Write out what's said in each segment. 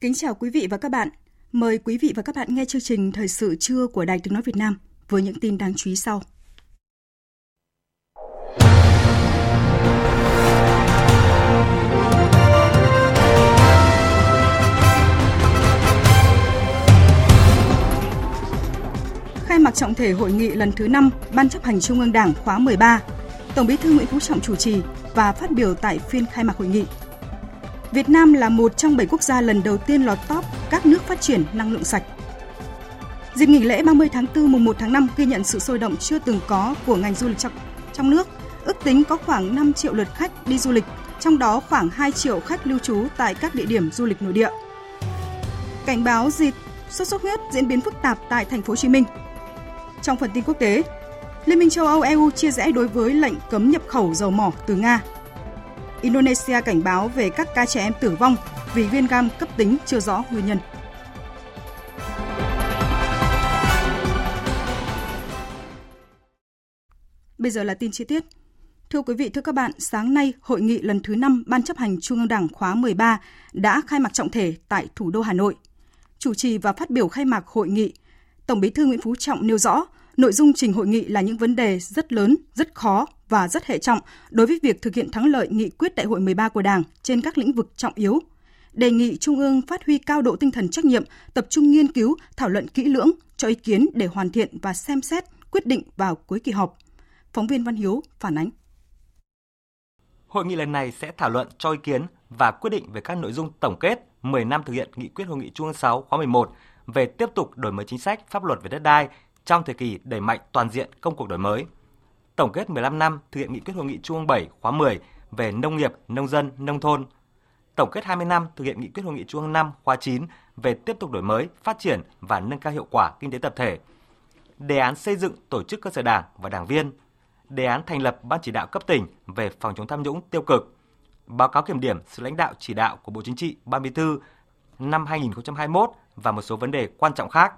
Kính chào quý vị và các bạn. Mời quý vị và các bạn nghe chương trình Thời sự trưa của Đài Tiếng Nói Việt Nam với những tin đáng chú ý sau. Khai mạc trọng thể hội nghị lần thứ 5 Ban chấp hành Trung ương Đảng khóa 13, Tổng Bí thư Nguyễn Phú Trọng chủ trì và phát biểu tại phiên khai mạc hội nghị. Việt Nam là một trong 7 quốc gia lần đầu tiên lọt top các nước phát triển năng lượng sạch. Dịp nghỉ lễ 30 tháng 4 mùng 1 tháng 5 ghi nhận sự sôi động chưa từng có của ngành du lịch trong, trong nước. Ước tính có khoảng 5 triệu lượt khách đi du lịch, trong đó khoảng 2 triệu khách lưu trú tại các địa điểm du lịch nội địa. Cảnh báo dịch sốt xuất huyết diễn biến phức tạp tại thành phố Hồ Chí Minh. Trong phần tin quốc tế, Liên minh châu Âu EU chia rẽ đối với lệnh cấm nhập khẩu dầu mỏ từ Nga. Indonesia cảnh báo về các ca trẻ em tử vong vì viêm gan cấp tính chưa rõ nguyên nhân. Bây giờ là tin chi tiết. Thưa quý vị, thưa các bạn, sáng nay, hội nghị lần thứ 5 Ban chấp hành Trung ương Đảng khóa 13 đã khai mạc trọng thể tại thủ đô Hà Nội. Chủ trì và phát biểu khai mạc hội nghị, Tổng Bí thư Nguyễn Phú Trọng nêu rõ, nội dung trình hội nghị là những vấn đề rất lớn, rất khó và rất hệ trọng đối với việc thực hiện thắng lợi nghị quyết đại hội 13 của Đảng trên các lĩnh vực trọng yếu. Đề nghị Trung ương phát huy cao độ tinh thần trách nhiệm, tập trung nghiên cứu, thảo luận kỹ lưỡng, cho ý kiến để hoàn thiện và xem xét, quyết định vào cuối kỳ họp. Phóng viên Văn Hiếu phản ánh. Hội nghị lần này sẽ thảo luận cho ý kiến và quyết định về các nội dung tổng kết 10 năm thực hiện nghị quyết Hội nghị Trung ương 6 khóa 11 về tiếp tục đổi mới chính sách pháp luật về đất đai trong thời kỳ đẩy mạnh toàn diện công cuộc đổi mới – tổng kết 15 năm thực hiện nghị quyết hội nghị Trung ương 7 khóa 10 về nông nghiệp, nông dân, nông thôn, tổng kết 20 năm thực hiện nghị quyết hội nghị Trung ương 5 khóa 9 về tiếp tục đổi mới, phát triển và nâng cao hiệu quả kinh tế tập thể, đề án xây dựng tổ chức cơ sở đảng và đảng viên, đề án thành lập ban chỉ đạo cấp tỉnh về phòng chống tham nhũng tiêu cực, báo cáo kiểm điểm sự lãnh đạo chỉ đạo của Bộ Chính trị Ban Bí thư năm 2021 và một số vấn đề quan trọng khác.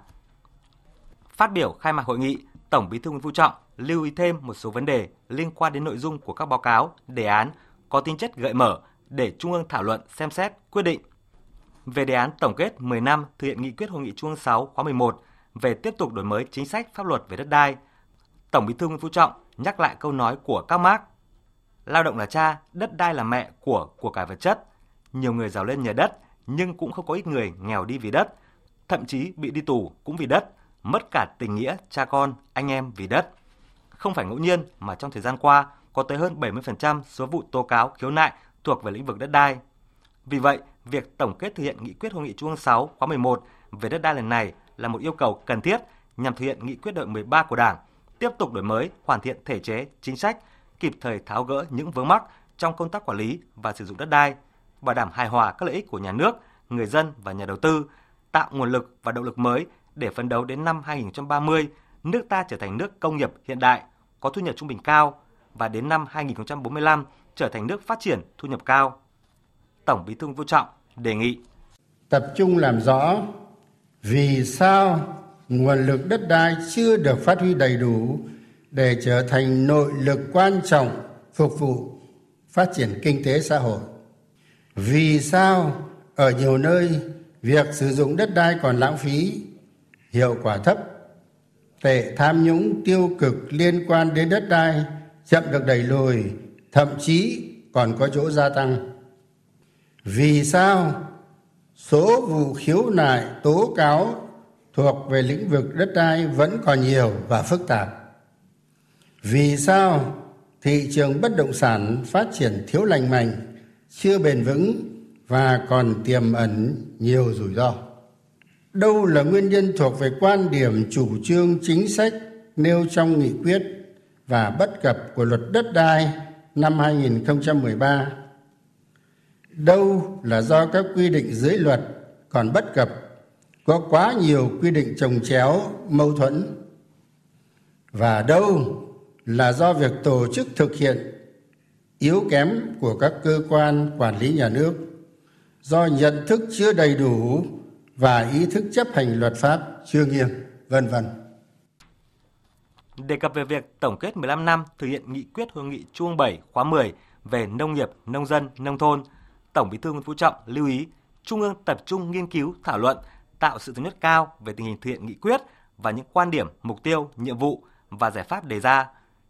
Phát biểu khai mạc hội nghị, Tổng Bí thư Nguyễn Phú Trọng lưu ý thêm một số vấn đề liên quan đến nội dung của các báo cáo, đề án có tính chất gợi mở để Trung ương thảo luận, xem xét, quyết định. Về đề án tổng kết 10 năm thực hiện nghị quyết Hội nghị Trung ương 6 khóa 11 về tiếp tục đổi mới chính sách pháp luật về đất đai, Tổng Bí thư Nguyễn Phú Trọng nhắc lại câu nói của các Marx: Lao động là cha, đất đai là mẹ của của cải vật chất. Nhiều người giàu lên nhờ đất, nhưng cũng không có ít người nghèo đi vì đất, thậm chí bị đi tù cũng vì đất, mất cả tình nghĩa cha con, anh em vì đất. Không phải ngẫu nhiên mà trong thời gian qua có tới hơn 70% số vụ tố cáo khiếu nại thuộc về lĩnh vực đất đai. Vì vậy, việc tổng kết thực hiện nghị quyết Hội nghị Trung ương 6 khóa 11 về đất đai lần này là một yêu cầu cần thiết nhằm thực hiện nghị quyết đại 13 của Đảng, tiếp tục đổi mới, hoàn thiện thể chế, chính sách, kịp thời tháo gỡ những vướng mắc trong công tác quản lý và sử dụng đất đai, bảo đảm hài hòa các lợi ích của nhà nước, người dân và nhà đầu tư, tạo nguồn lực và động lực mới để phấn đấu đến năm 2030, nước ta trở thành nước công nghiệp hiện đại, có thu nhập trung bình cao và đến năm 2045 trở thành nước phát triển thu nhập cao. Tổng Bí thư Vũ Trọng đề nghị tập trung làm rõ vì sao nguồn lực đất đai chưa được phát huy đầy đủ để trở thành nội lực quan trọng phục vụ phát triển kinh tế xã hội. Vì sao ở nhiều nơi việc sử dụng đất đai còn lãng phí, hiệu quả thấp tệ tham nhũng tiêu cực liên quan đến đất đai, chậm được đẩy lùi, thậm chí còn có chỗ gia tăng. Vì sao số vụ khiếu nại tố cáo thuộc về lĩnh vực đất đai vẫn còn nhiều và phức tạp? Vì sao thị trường bất động sản phát triển thiếu lành mạnh, chưa bền vững và còn tiềm ẩn nhiều rủi ro? Đâu là nguyên nhân thuộc về quan điểm, chủ trương, chính sách nêu trong nghị quyết và bất cập của luật đất đai năm 2013 đâu là do các quy định dưới luật còn bất cập, có quá nhiều quy định trồng chéo, mâu thuẫn? Và đâu là do việc tổ chức thực hiện yếu kém của các cơ quan quản lý nhà nước do nhận thức chưa đầy đủ và ý thức chấp hành luật pháp chưa nghiêm vân vân. Đề cập về việc tổng kết 15 năm thực hiện nghị quyết hội nghị Trung 7 khóa 10 về nông nghiệp, nông dân, nông thôn, Tổng Bí thư Nguyễn Phú Trọng lưu ý Trung ương tập trung nghiên cứu, thảo luận, tạo sự thống nhất cao về tình hình thực hiện nghị quyết và những quan điểm, mục tiêu, nhiệm vụ và giải pháp đề ra,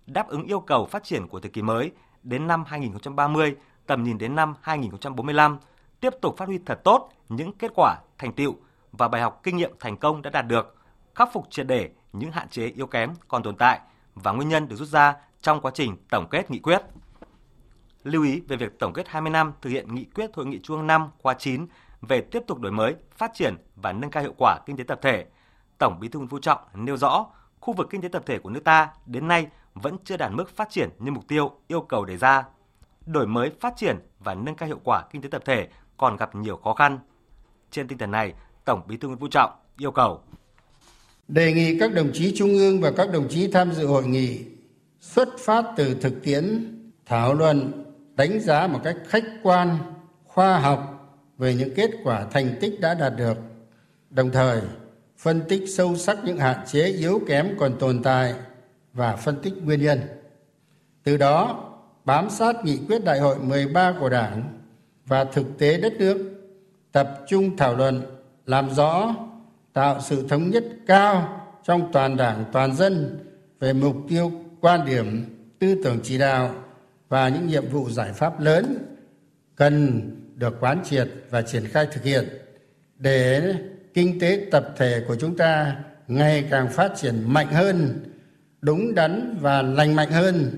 đáp ứng yêu cầu phát triển của thời kỳ mới đến năm 2030, tầm nhìn đến năm 2045, tiếp tục phát huy thật tốt những kết quả, thành tựu và bài học kinh nghiệm thành công đã đạt được, khắc phục triệt để những hạn chế yếu kém còn tồn tại và nguyên nhân được rút ra trong quá trình tổng kết nghị quyết. Lưu ý về việc tổng kết 20 năm thực hiện nghị quyết Hội nghị Trung ương 5 khóa 9 về tiếp tục đổi mới, phát triển và nâng cao hiệu quả kinh tế tập thể. Tổng Bí thư Nguyễn Phú Trọng nêu rõ, khu vực kinh tế tập thể của nước ta đến nay vẫn chưa đạt mức phát triển như mục tiêu yêu cầu đề ra. Đổi mới, phát triển và nâng cao hiệu quả kinh tế tập thể còn gặp nhiều khó khăn. Trên tinh thần này, Tổng Bí thư Nguyễn Phú Trọng yêu cầu đề nghị các đồng chí trung ương và các đồng chí tham dự hội nghị xuất phát từ thực tiễn thảo luận đánh giá một cách khách quan khoa học về những kết quả thành tích đã đạt được đồng thời phân tích sâu sắc những hạn chế yếu kém còn tồn tại và phân tích nguyên nhân từ đó bám sát nghị quyết đại hội 13 của Đảng và thực tế đất nước, tập trung thảo luận, làm rõ, tạo sự thống nhất cao trong toàn đảng, toàn dân về mục tiêu, quan điểm, tư tưởng chỉ đạo và những nhiệm vụ giải pháp lớn cần được quán triệt và triển khai thực hiện để kinh tế tập thể của chúng ta ngày càng phát triển mạnh hơn, đúng đắn và lành mạnh hơn,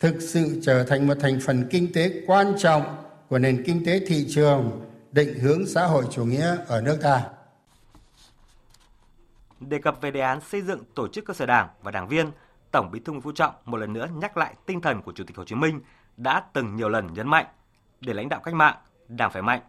thực sự trở thành một thành phần kinh tế quan trọng của nền kinh tế thị trường định hướng xã hội chủ nghĩa ở nước ta đề cập về đề án xây dựng tổ chức cơ sở đảng và đảng viên, Tổng Bí thư Nguyễn Phú Trọng một lần nữa nhắc lại tinh thần của Chủ tịch Hồ Chí Minh đã từng nhiều lần nhấn mạnh để lãnh đạo cách mạng, đảng phải mạnh.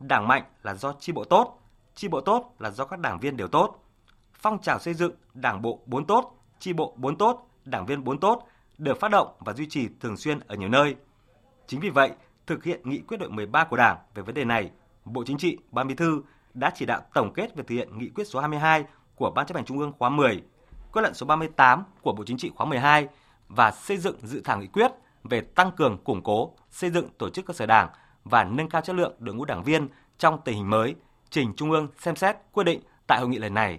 Đảng mạnh là do chi bộ tốt, chi bộ tốt là do các đảng viên đều tốt. Phong trào xây dựng đảng bộ bốn tốt, chi bộ bốn tốt, đảng viên bốn tốt được phát động và duy trì thường xuyên ở nhiều nơi. Chính vì vậy, thực hiện nghị quyết đội 13 của Đảng về vấn đề này, Bộ Chính trị, Ban Bí thư đã chỉ đạo tổng kết về thực hiện nghị quyết số 22 của Ban chấp hành Trung ương khóa 10, quyết luận số 38 của Bộ Chính trị khóa 12 và xây dựng dự thảo nghị quyết về tăng cường củng cố, xây dựng tổ chức cơ sở đảng và nâng cao chất lượng đội ngũ đảng viên trong tình hình mới, trình Trung ương xem xét quyết định tại hội nghị lần này.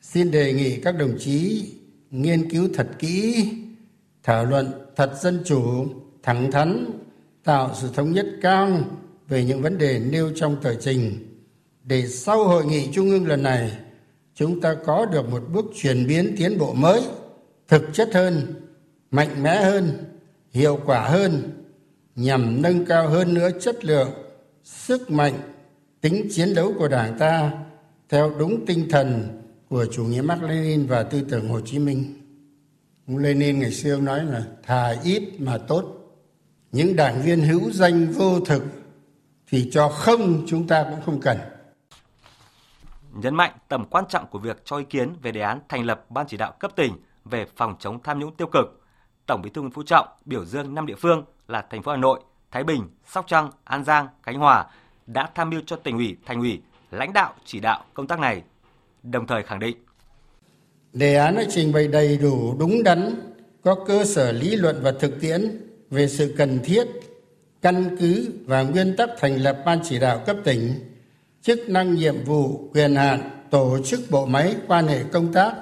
Xin đề nghị các đồng chí nghiên cứu thật kỹ, thảo luận thật dân chủ, thẳng thắn, tạo sự thống nhất cao về những vấn đề nêu trong tờ trình để sau hội nghị trung ương lần này, chúng ta có được một bước chuyển biến tiến bộ mới, thực chất hơn, mạnh mẽ hơn, hiệu quả hơn, nhằm nâng cao hơn nữa chất lượng, sức mạnh, tính chiến đấu của đảng ta theo đúng tinh thần của chủ nghĩa Mark Lenin và tư tưởng Hồ Chí Minh. Ông Lenin ngày xưa ông nói là thà ít mà tốt. Những đảng viên hữu danh vô thực thì cho không chúng ta cũng không cần nhấn mạnh tầm quan trọng của việc cho ý kiến về đề án thành lập ban chỉ đạo cấp tỉnh về phòng chống tham nhũng tiêu cực. Tổng Bí thư Nguyễn Phú Trọng biểu dương năm địa phương là thành phố Hà Nội, Thái Bình, Sóc Trăng, An Giang, Khánh Hòa đã tham mưu cho tỉnh ủy, thành ủy lãnh đạo chỉ đạo công tác này. Đồng thời khẳng định đề án đã trình bày đầy đủ, đúng đắn, có cơ sở lý luận và thực tiễn về sự cần thiết, căn cứ và nguyên tắc thành lập ban chỉ đạo cấp tỉnh chức năng nhiệm vụ quyền hạn tổ chức bộ máy quan hệ công tác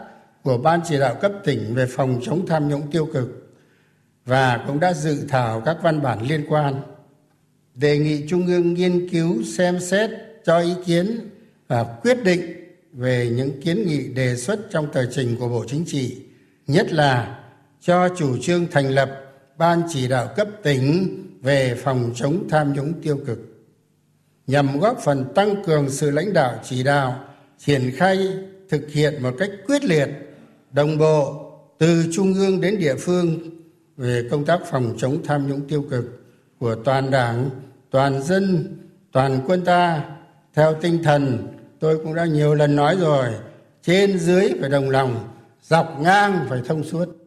của ban chỉ đạo cấp tỉnh về phòng chống tham nhũng tiêu cực và cũng đã dự thảo các văn bản liên quan. Đề nghị trung ương nghiên cứu xem xét cho ý kiến và quyết định về những kiến nghị đề xuất trong tờ trình của bộ chính trị nhất là cho chủ trương thành lập ban chỉ đạo cấp tỉnh về phòng chống tham nhũng tiêu cực, nhằm góp phần tăng cường sự lãnh đạo chỉ đạo, triển khai, thực hiện một cách quyết liệt, đồng bộ từ trung ương đến địa phương về công tác phòng chống tham nhũng tiêu cực của toàn đảng, toàn dân, toàn quân ta. Theo tinh thần, tôi cũng đã nhiều lần nói rồi, trên dưới phải đồng lòng, dọc ngang phải thông suốt.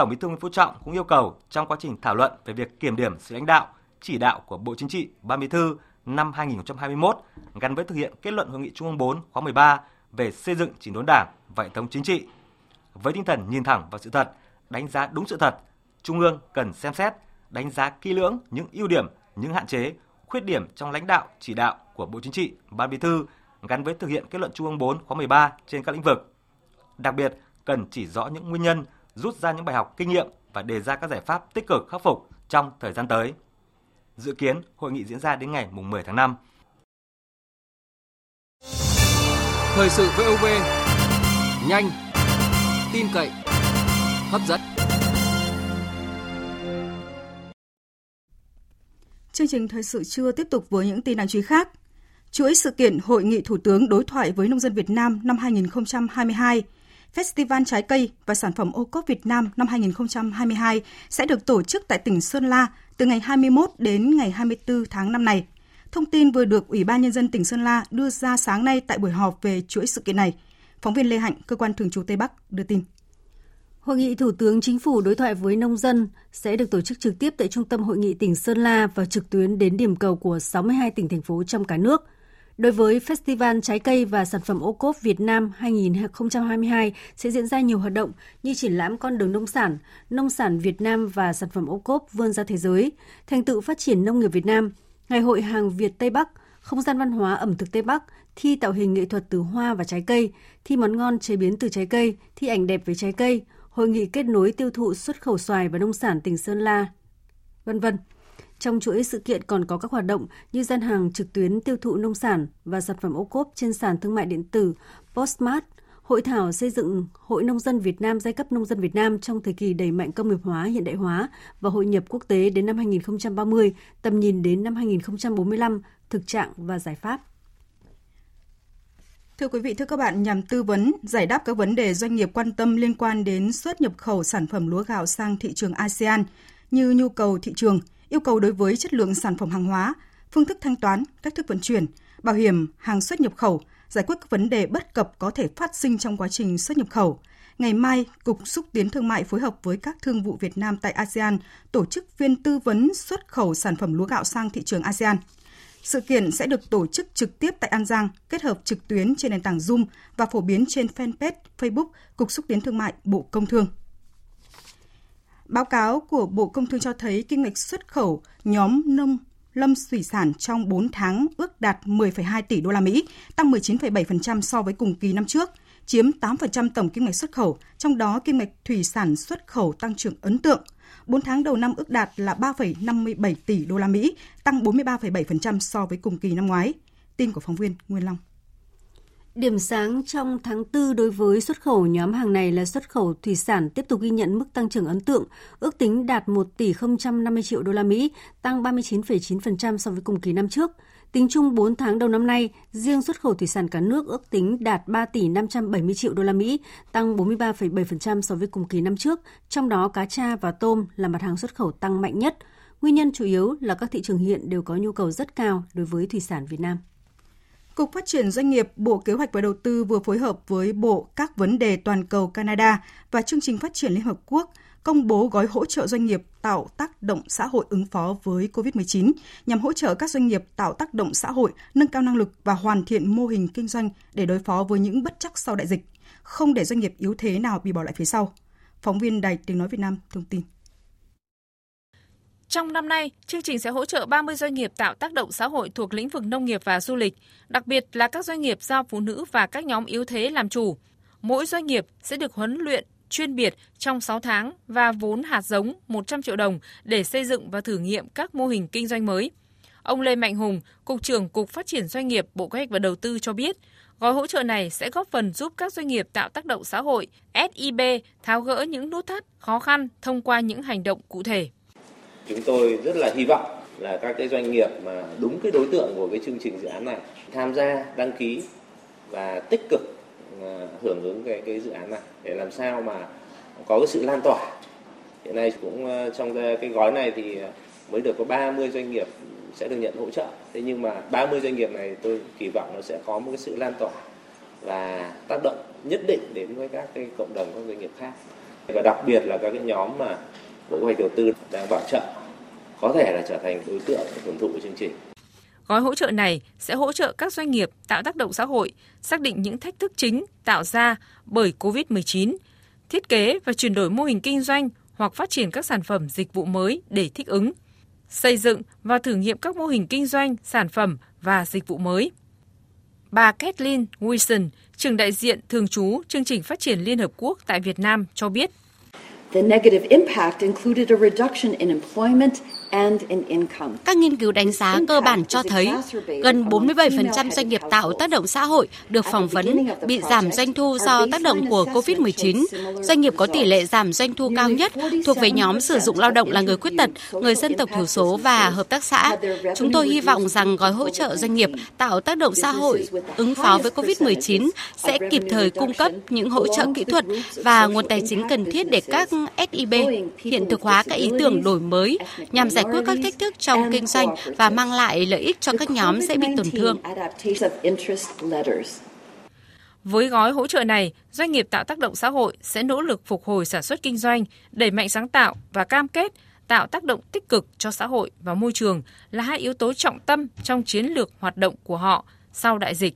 Tổng Bí thư Nguyễn Phú Trọng cũng yêu cầu trong quá trình thảo luận về việc kiểm điểm sự lãnh đạo, chỉ đạo của Bộ Chính trị, Ban Bí thư năm 2021 gắn với thực hiện kết luận hội nghị Trung ương 4 khóa 13 về xây dựng chỉnh đốn Đảng và hệ thống chính trị. Với tinh thần nhìn thẳng vào sự thật, đánh giá đúng sự thật, Trung ương cần xem xét, đánh giá kỹ lưỡng những ưu điểm, những hạn chế, khuyết điểm trong lãnh đạo, chỉ đạo của Bộ Chính trị, Ban Bí thư gắn với thực hiện kết luận Trung ương 4 khóa 13 trên các lĩnh vực. Đặc biệt, cần chỉ rõ những nguyên nhân, rút ra những bài học kinh nghiệm và đề ra các giải pháp tích cực khắc phục trong thời gian tới. Dự kiến hội nghị diễn ra đến ngày 10 tháng 5. Thời sự VOV nhanh, tin cậy, hấp dẫn. Chương trình thời sự trưa tiếp tục với những tin đáng chú ý khác. Chuỗi sự kiện Hội nghị Thủ tướng đối thoại với nông dân Việt Nam năm 2022, Festival Trái cây và Sản phẩm ô cốp Việt Nam năm 2022 sẽ được tổ chức tại tỉnh Sơn La từ ngày 21 đến ngày 24 tháng năm này. Thông tin vừa được Ủy ban Nhân dân tỉnh Sơn La đưa ra sáng nay tại buổi họp về chuỗi sự kiện này. Phóng viên Lê Hạnh, cơ quan thường trú Tây Bắc đưa tin. Hội nghị Thủ tướng Chính phủ đối thoại với nông dân sẽ được tổ chức trực tiếp tại Trung tâm Hội nghị tỉnh Sơn La và trực tuyến đến điểm cầu của 62 tỉnh thành phố trong cả nước. Đối với Festival Trái cây và Sản phẩm ô cốp Việt Nam 2022 sẽ diễn ra nhiều hoạt động như triển lãm con đường nông sản, nông sản Việt Nam và sản phẩm ô cốp vươn ra thế giới, thành tựu phát triển nông nghiệp Việt Nam, Ngày hội hàng Việt Tây Bắc, không gian văn hóa ẩm thực Tây Bắc, thi tạo hình nghệ thuật từ hoa và trái cây, thi món ngon chế biến từ trái cây, thi ảnh đẹp với trái cây, hội nghị kết nối tiêu thụ xuất khẩu xoài và nông sản tỉnh Sơn La, vân vân. Trong chuỗi sự kiện còn có các hoạt động như gian hàng trực tuyến tiêu thụ nông sản và sản phẩm ô cốp trên sàn thương mại điện tử Postmart, hội thảo xây dựng Hội Nông dân Việt Nam giai cấp nông dân Việt Nam trong thời kỳ đẩy mạnh công nghiệp hóa, hiện đại hóa và hội nhập quốc tế đến năm 2030, tầm nhìn đến năm 2045, thực trạng và giải pháp. Thưa quý vị, thưa các bạn, nhằm tư vấn, giải đáp các vấn đề doanh nghiệp quan tâm liên quan đến xuất nhập khẩu sản phẩm lúa gạo sang thị trường ASEAN như nhu cầu thị trường, yêu cầu đối với chất lượng sản phẩm hàng hóa, phương thức thanh toán, cách thức vận chuyển, bảo hiểm hàng xuất nhập khẩu, giải quyết các vấn đề bất cập có thể phát sinh trong quá trình xuất nhập khẩu. Ngày mai, Cục Xúc tiến Thương mại phối hợp với các thương vụ Việt Nam tại ASEAN tổ chức phiên tư vấn xuất khẩu sản phẩm lúa gạo sang thị trường ASEAN. Sự kiện sẽ được tổ chức trực tiếp tại An Giang, kết hợp trực tuyến trên nền tảng Zoom và phổ biến trên fanpage Facebook Cục Xúc tiến Thương mại Bộ Công Thương. Báo cáo của Bộ Công Thương cho thấy kinh ngạch xuất khẩu nhóm nông lâm thủy sản trong 4 tháng ước đạt 10,2 tỷ đô la Mỹ, tăng 19,7% so với cùng kỳ năm trước, chiếm 8% tổng kim ngạch xuất khẩu, trong đó kim ngạch thủy sản xuất khẩu tăng trưởng ấn tượng. 4 tháng đầu năm ước đạt là 3,57 tỷ đô la Mỹ, tăng 43,7% so với cùng kỳ năm ngoái. Tin của phóng viên Nguyên Long. Điểm sáng trong tháng 4 đối với xuất khẩu nhóm hàng này là xuất khẩu thủy sản tiếp tục ghi nhận mức tăng trưởng ấn tượng, ước tính đạt 1 tỷ 050 triệu đô la Mỹ, tăng 39,9% so với cùng kỳ năm trước. Tính chung 4 tháng đầu năm nay, riêng xuất khẩu thủy sản cả nước ước tính đạt 3 tỷ 570 triệu đô la Mỹ, tăng 43,7% so với cùng kỳ năm trước, trong đó cá tra và tôm là mặt hàng xuất khẩu tăng mạnh nhất. Nguyên nhân chủ yếu là các thị trường hiện đều có nhu cầu rất cao đối với thủy sản Việt Nam. Cục Phát triển Doanh nghiệp, Bộ Kế hoạch và Đầu tư vừa phối hợp với Bộ các vấn đề toàn cầu Canada và Chương trình Phát triển Liên Hợp Quốc công bố gói hỗ trợ doanh nghiệp tạo tác động xã hội ứng phó với COVID-19 nhằm hỗ trợ các doanh nghiệp tạo tác động xã hội, nâng cao năng lực và hoàn thiện mô hình kinh doanh để đối phó với những bất chắc sau đại dịch, không để doanh nghiệp yếu thế nào bị bỏ lại phía sau. Phóng viên Đài Tiếng Nói Việt Nam thông tin. Trong năm nay, chương trình sẽ hỗ trợ 30 doanh nghiệp tạo tác động xã hội thuộc lĩnh vực nông nghiệp và du lịch, đặc biệt là các doanh nghiệp do phụ nữ và các nhóm yếu thế làm chủ. Mỗi doanh nghiệp sẽ được huấn luyện chuyên biệt trong 6 tháng và vốn hạt giống 100 triệu đồng để xây dựng và thử nghiệm các mô hình kinh doanh mới. Ông Lê Mạnh Hùng, Cục trưởng Cục Phát triển Doanh nghiệp Bộ Kế hoạch và Đầu tư cho biết, Gói hỗ trợ này sẽ góp phần giúp các doanh nghiệp tạo tác động xã hội SIB tháo gỡ những nút thắt khó khăn thông qua những hành động cụ thể. Chúng tôi rất là hy vọng là các cái doanh nghiệp mà đúng cái đối tượng của cái chương trình dự án này tham gia, đăng ký và tích cực à, hưởng ứng cái cái dự án này để làm sao mà có cái sự lan tỏa. Hiện nay cũng à, trong cái gói này thì à, mới được có 30 doanh nghiệp sẽ được nhận hỗ trợ. Thế nhưng mà 30 doanh nghiệp này tôi kỳ vọng nó sẽ có một cái sự lan tỏa và tác động nhất định đến với các cái cộng đồng, các doanh nghiệp khác. Và đặc biệt là các cái nhóm mà Bộ Kế hoạch Đầu tư đang bảo trợ có thể là trở thành đối tượng hưởng thụ của chương trình. Gói hỗ trợ này sẽ hỗ trợ các doanh nghiệp tạo tác động xã hội, xác định những thách thức chính tạo ra bởi COVID-19, thiết kế và chuyển đổi mô hình kinh doanh hoặc phát triển các sản phẩm dịch vụ mới để thích ứng, xây dựng và thử nghiệm các mô hình kinh doanh, sản phẩm và dịch vụ mới. Bà Kathleen Wilson, trưởng đại diện thường trú chương trình phát triển Liên Hợp Quốc tại Việt Nam cho biết. The negative impact included a reduction in employment các nghiên cứu đánh giá cơ bản cho thấy gần 47% doanh nghiệp tạo tác động xã hội được phỏng vấn bị giảm doanh thu do tác động của COVID-19. Doanh nghiệp có tỷ lệ giảm doanh thu cao nhất thuộc về nhóm sử dụng lao động là người khuyết tật, người dân tộc thiểu số và hợp tác xã. Chúng tôi hy vọng rằng gói hỗ trợ doanh nghiệp tạo tác động xã hội ứng phó với COVID-19 sẽ kịp thời cung cấp những hỗ trợ kỹ thuật và nguồn tài chính cần thiết để các SIB hiện thực hóa các ý tưởng đổi mới nhằm giải giải quyết các thách thức trong kinh doanh và mang lại lợi ích cho các nhóm dễ bị tổn thương. Với gói hỗ trợ này, doanh nghiệp tạo tác động xã hội sẽ nỗ lực phục hồi sản xuất kinh doanh, đẩy mạnh sáng tạo và cam kết tạo tác động tích cực cho xã hội và môi trường là hai yếu tố trọng tâm trong chiến lược hoạt động của họ sau đại dịch.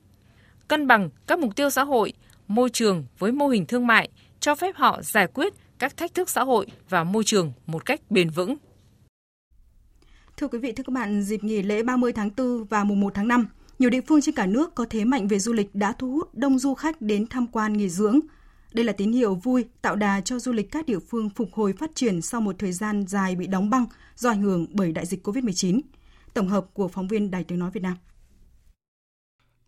Cân bằng các mục tiêu xã hội, môi trường với mô hình thương mại cho phép họ giải quyết các thách thức xã hội và môi trường một cách bền vững. Thưa quý vị, thưa các bạn, dịp nghỉ lễ 30 tháng 4 và mùng 1 tháng 5, nhiều địa phương trên cả nước có thế mạnh về du lịch đã thu hút đông du khách đến tham quan nghỉ dưỡng. Đây là tín hiệu vui tạo đà cho du lịch các địa phương phục hồi phát triển sau một thời gian dài bị đóng băng do ảnh hưởng bởi đại dịch COVID-19. Tổng hợp của phóng viên Đài Tiếng Nói Việt Nam.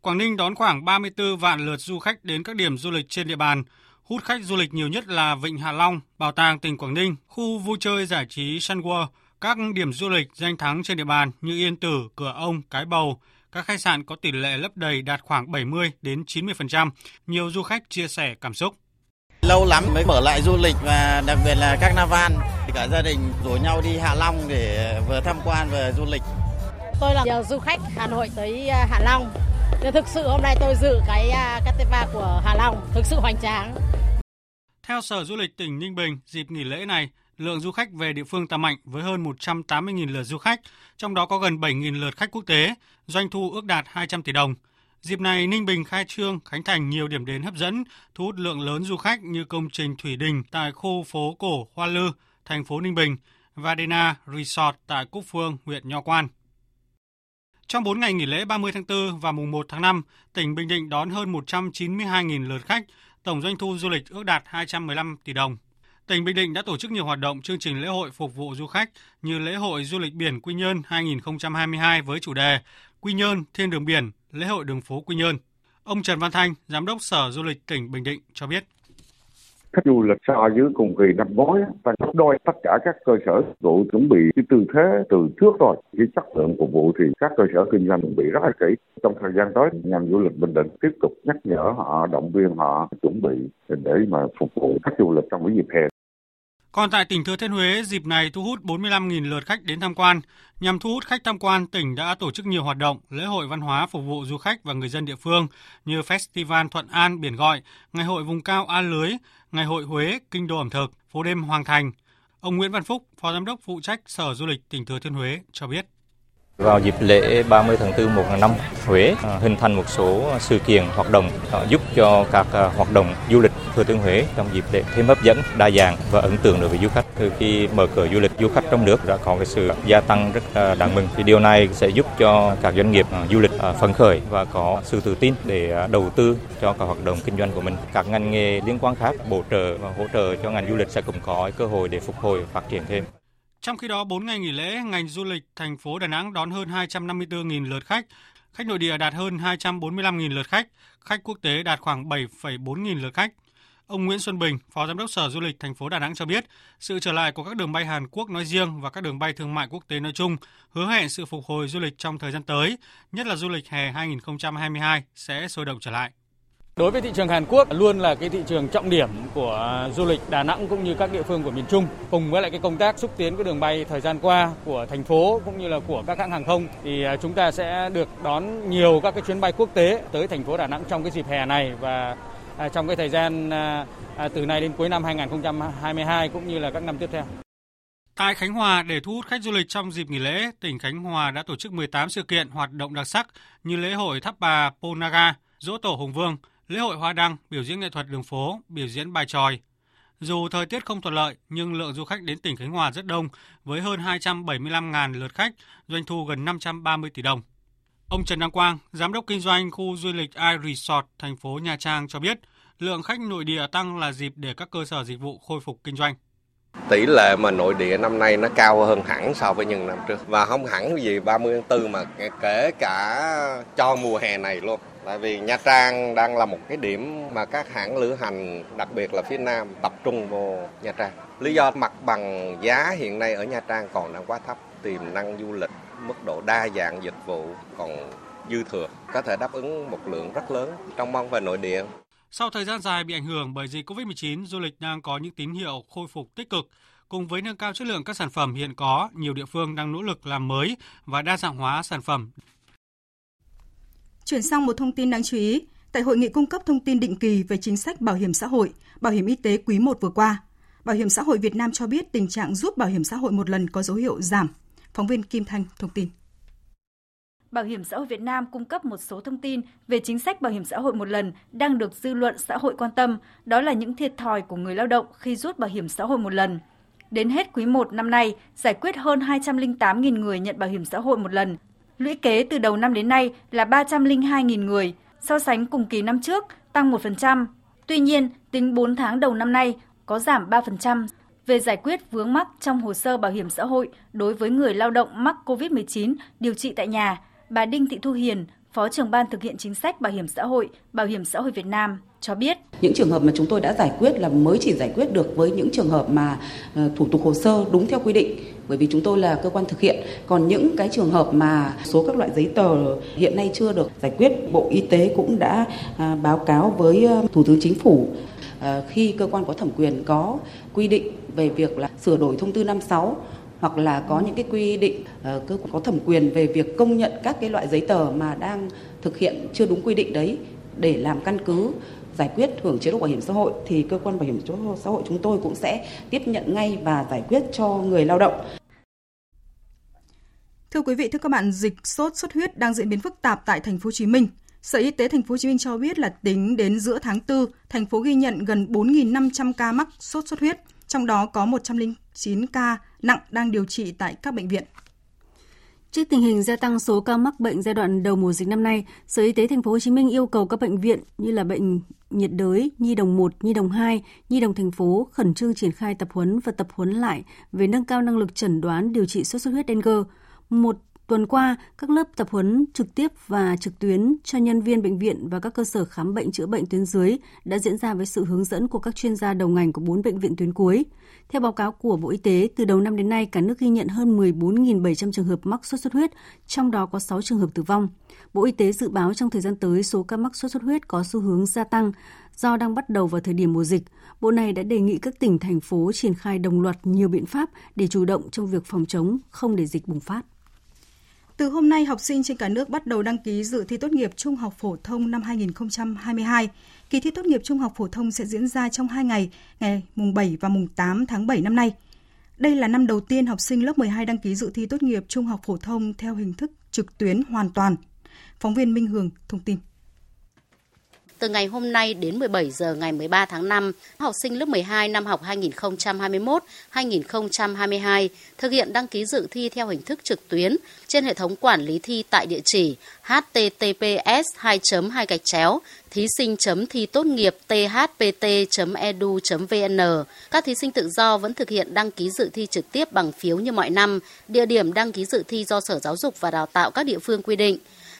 Quảng Ninh đón khoảng 34 vạn lượt du khách đến các điểm du lịch trên địa bàn. Hút khách du lịch nhiều nhất là Vịnh Hạ Long, Bảo tàng tỉnh Quảng Ninh, khu vui chơi giải trí Sun World, các điểm du lịch danh thắng trên địa bàn như Yên Tử, Cửa Ông, Cái Bầu, các khách sạn có tỷ lệ lấp đầy đạt khoảng 70 đến 90%. Nhiều du khách chia sẻ cảm xúc. Lâu lắm mới mở lại du lịch và đặc biệt là các Navan. Cả gia đình rủ nhau đi Hạ Long để vừa tham quan vừa du lịch. Tôi là du khách Hà Nội tới à, Hạ Long. Thực sự hôm nay tôi dự cái à, Cateva của Hạ Long thực sự hoành tráng. Theo Sở Du lịch tỉnh Ninh Bình, dịp nghỉ lễ này, lượng du khách về địa phương tăng mạnh với hơn 180.000 lượt du khách, trong đó có gần 7.000 lượt khách quốc tế, doanh thu ước đạt 200 tỷ đồng. Dịp này, Ninh Bình khai trương, khánh thành nhiều điểm đến hấp dẫn, thu hút lượng lớn du khách như công trình Thủy Đình tại khu phố cổ Hoa Lư, thành phố Ninh Bình, Vadena Resort tại Cúc Phương, huyện Nho Quan. Trong 4 ngày nghỉ lễ 30 tháng 4 và mùng 1 tháng 5, tỉnh Bình Định đón hơn 192.000 lượt khách, tổng doanh thu du lịch ước đạt 215 tỷ đồng. Tỉnh Bình Định đã tổ chức nhiều hoạt động chương trình lễ hội phục vụ du khách như lễ hội du lịch biển Quy Nhơn 2022 với chủ đề Quy Nhơn Thiên đường biển, lễ hội đường phố Quy Nhơn. Ông Trần Văn Thanh, Giám đốc Sở Du lịch tỉnh Bình Định cho biết khách du lịch so với cùng kỳ năm ngoái và gấp đôi tất cả các cơ sở vụ chuẩn bị cái tư thế từ trước rồi. Cái chất lượng phục vụ thì các cơ sở kinh doanh chuẩn bị rất là kỹ trong thời gian tới ngành du lịch bình định tiếp tục nhắc nhở họ động viên họ chuẩn bị để mà phục vụ khách du lịch trong cái dịp hè. Còn tại tỉnh Thừa Thiên Huế, dịp này thu hút 45.000 lượt khách đến tham quan. Nhằm thu hút khách tham quan, tỉnh đã tổ chức nhiều hoạt động, lễ hội văn hóa phục vụ du khách và người dân địa phương như Festival Thuận An Biển Gọi, Ngày hội vùng cao A Lưới, Ngày hội Huế Kinh đô ẩm thực, phố đêm Hoàng Thành. Ông Nguyễn Văn Phúc, Phó Giám đốc phụ trách Sở Du lịch tỉnh Thừa Thiên Huế cho biết. Vào dịp lễ 30 tháng 4 một năm Huế à, hình thành một số sự kiện hoạt động à, giúp cho các à, hoạt động du lịch Thừa Thiên Huế trong dịp lễ thêm hấp dẫn, đa dạng và ấn tượng đối với du khách. Từ khi mở cửa du lịch, du khách trong nước đã có cái sự gia tăng rất đáng mừng. Thì điều này sẽ giúp cho các doanh nghiệp du lịch phấn khởi và có sự tự tin để đầu tư cho các hoạt động kinh doanh của mình. Các ngành nghề liên quan khác bổ trợ và hỗ trợ cho ngành du lịch sẽ cũng có cơ hội để phục hồi phát triển thêm. Trong khi đó, 4 ngày nghỉ lễ, ngành du lịch thành phố Đà Nẵng đón hơn 254.000 lượt khách, Khách nội địa đạt hơn 245.000 lượt khách, khách quốc tế đạt khoảng 7,4 nghìn lượt khách. Ông Nguyễn Xuân Bình, Phó Giám đốc Sở Du lịch thành phố Đà Nẵng cho biết, sự trở lại của các đường bay Hàn Quốc nói riêng và các đường bay thương mại quốc tế nói chung hứa hẹn sự phục hồi du lịch trong thời gian tới, nhất là du lịch hè 2022 sẽ sôi động trở lại. Đối với thị trường Hàn Quốc luôn là cái thị trường trọng điểm của du lịch Đà Nẵng cũng như các địa phương của miền Trung. Cùng với lại cái công tác xúc tiến cái đường bay thời gian qua của thành phố cũng như là của các hãng hàng không thì à, chúng ta sẽ được đón nhiều các cái chuyến bay quốc tế tới thành phố Đà Nẵng trong cái dịp hè này và à, trong cái thời gian à, từ nay đến cuối năm 2022 cũng như là các năm tiếp theo. Tại Khánh Hòa, để thu hút khách du lịch trong dịp nghỉ lễ, tỉnh Khánh Hòa đã tổ chức 18 sự kiện hoạt động đặc sắc như lễ hội Tháp Bà Ponaga, Dỗ Tổ Hùng Vương, lễ hội hoa đăng, biểu diễn nghệ thuật đường phố, biểu diễn bài tròi. Dù thời tiết không thuận lợi, nhưng lượng du khách đến tỉnh Khánh Hòa rất đông, với hơn 275.000 lượt khách, doanh thu gần 530 tỷ đồng. Ông Trần Đăng Quang, giám đốc kinh doanh khu du lịch I Resort thành phố Nha Trang cho biết, lượng khách nội địa tăng là dịp để các cơ sở dịch vụ khôi phục kinh doanh. Tỷ lệ mà nội địa năm nay nó cao hơn hẳn so với những năm trước và không hẳn gì 30 tháng 4 mà kể cả cho mùa hè này luôn. Tại vì Nha Trang đang là một cái điểm mà các hãng lữ hành, đặc biệt là phía Nam, tập trung vào Nha Trang. Lý do mặt bằng giá hiện nay ở Nha Trang còn đang quá thấp, tiềm năng du lịch, mức độ đa dạng dịch vụ còn dư thừa, có thể đáp ứng một lượng rất lớn trong mong về nội địa. Sau thời gian dài bị ảnh hưởng bởi dịch COVID-19, du lịch đang có những tín hiệu khôi phục tích cực. Cùng với nâng cao chất lượng các sản phẩm hiện có, nhiều địa phương đang nỗ lực làm mới và đa dạng hóa sản phẩm Chuyển sang một thông tin đáng chú ý, tại hội nghị cung cấp thông tin định kỳ về chính sách bảo hiểm xã hội, bảo hiểm y tế quý 1 vừa qua, Bảo hiểm xã hội Việt Nam cho biết tình trạng rút bảo hiểm xã hội một lần có dấu hiệu giảm. Phóng viên Kim Thanh thông tin. Bảo hiểm xã hội Việt Nam cung cấp một số thông tin về chính sách bảo hiểm xã hội một lần đang được dư luận xã hội quan tâm, đó là những thiệt thòi của người lao động khi rút bảo hiểm xã hội một lần. Đến hết quý 1 năm nay, giải quyết hơn 208.000 người nhận bảo hiểm xã hội một lần, Lũy kế từ đầu năm đến nay là 302.000 người, so sánh cùng kỳ năm trước tăng 1%. Tuy nhiên, tính 4 tháng đầu năm nay có giảm 3% về giải quyết vướng mắc trong hồ sơ bảo hiểm xã hội đối với người lao động mắc COVID-19 điều trị tại nhà, bà Đinh Thị Thu Hiền, Phó trưởng ban thực hiện chính sách bảo hiểm xã hội, Bảo hiểm xã hội Việt Nam cho biết. Những trường hợp mà chúng tôi đã giải quyết là mới chỉ giải quyết được với những trường hợp mà ờ, thủ tục hồ sơ đúng theo quy định bởi vì chúng tôi là cơ quan thực hiện. Còn những cái trường hợp mà số các loại giấy tờ hiện nay chưa được giải quyết, Bộ Y tế cũng đã à, báo cáo với ờ, Thủ tướng Chính phủ ờ, khi cơ quan có thẩm quyền có quy định về việc là sửa đổi thông tư 56 hoặc là có những cái quy định ờ, cơ quan có thẩm quyền về việc công nhận các cái loại giấy tờ mà đang thực hiện chưa đúng quy định đấy để làm căn cứ giải quyết hưởng chế độ bảo hiểm xã hội thì cơ quan bảo hiểm xã hội chúng tôi cũng sẽ tiếp nhận ngay và giải quyết cho người lao động. Thưa quý vị, thưa các bạn, dịch sốt xuất huyết đang diễn biến phức tạp tại thành phố Hồ Chí Minh. Sở Y tế thành phố Hồ Chí Minh cho biết là tính đến giữa tháng 4, thành phố ghi nhận gần 4.500 ca mắc sốt xuất huyết, trong đó có 109 ca nặng đang điều trị tại các bệnh viện. Trước tình hình gia tăng số ca mắc bệnh giai đoạn đầu mùa dịch năm nay, Sở Y tế thành phố Hồ Chí Minh yêu cầu các bệnh viện như là bệnh nhiệt đới, Nhi đồng 1, Nhi đồng 2, Nhi đồng thành phố khẩn trương triển khai tập huấn và tập huấn lại về nâng cao năng lực chẩn đoán điều trị sốt xuất huyết dengue. Một Tuần qua, các lớp tập huấn trực tiếp và trực tuyến cho nhân viên bệnh viện và các cơ sở khám bệnh chữa bệnh tuyến dưới đã diễn ra với sự hướng dẫn của các chuyên gia đầu ngành của 4 bệnh viện tuyến cuối. Theo báo cáo của Bộ Y tế, từ đầu năm đến nay, cả nước ghi nhận hơn 14.700 trường hợp mắc sốt xuất huyết, trong đó có 6 trường hợp tử vong. Bộ Y tế dự báo trong thời gian tới, số ca mắc sốt xuất huyết có xu hướng gia tăng do đang bắt đầu vào thời điểm mùa dịch. Bộ này đã đề nghị các tỉnh, thành phố triển khai đồng loạt nhiều biện pháp để chủ động trong việc phòng chống, không để dịch bùng phát. Từ hôm nay, học sinh trên cả nước bắt đầu đăng ký dự thi tốt nghiệp trung học phổ thông năm 2022. Kỳ thi tốt nghiệp trung học phổ thông sẽ diễn ra trong 2 ngày, ngày mùng 7 và mùng 8 tháng 7 năm nay. Đây là năm đầu tiên học sinh lớp 12 đăng ký dự thi tốt nghiệp trung học phổ thông theo hình thức trực tuyến hoàn toàn. Phóng viên Minh Hường thông tin. Từ ngày hôm nay đến 17 giờ ngày 13 tháng 5, học sinh lớp 12 năm học 2021-2022 thực hiện đăng ký dự thi theo hình thức trực tuyến trên hệ thống quản lý thi tại địa chỉ https 2 2 gạch chéo thí sinh thi tốt nghiệp thpt.edu.vn. Các thí sinh tự do vẫn thực hiện đăng ký dự thi trực tiếp bằng phiếu như mọi năm. Địa điểm đăng ký dự thi do Sở Giáo dục và Đào tạo các địa phương quy định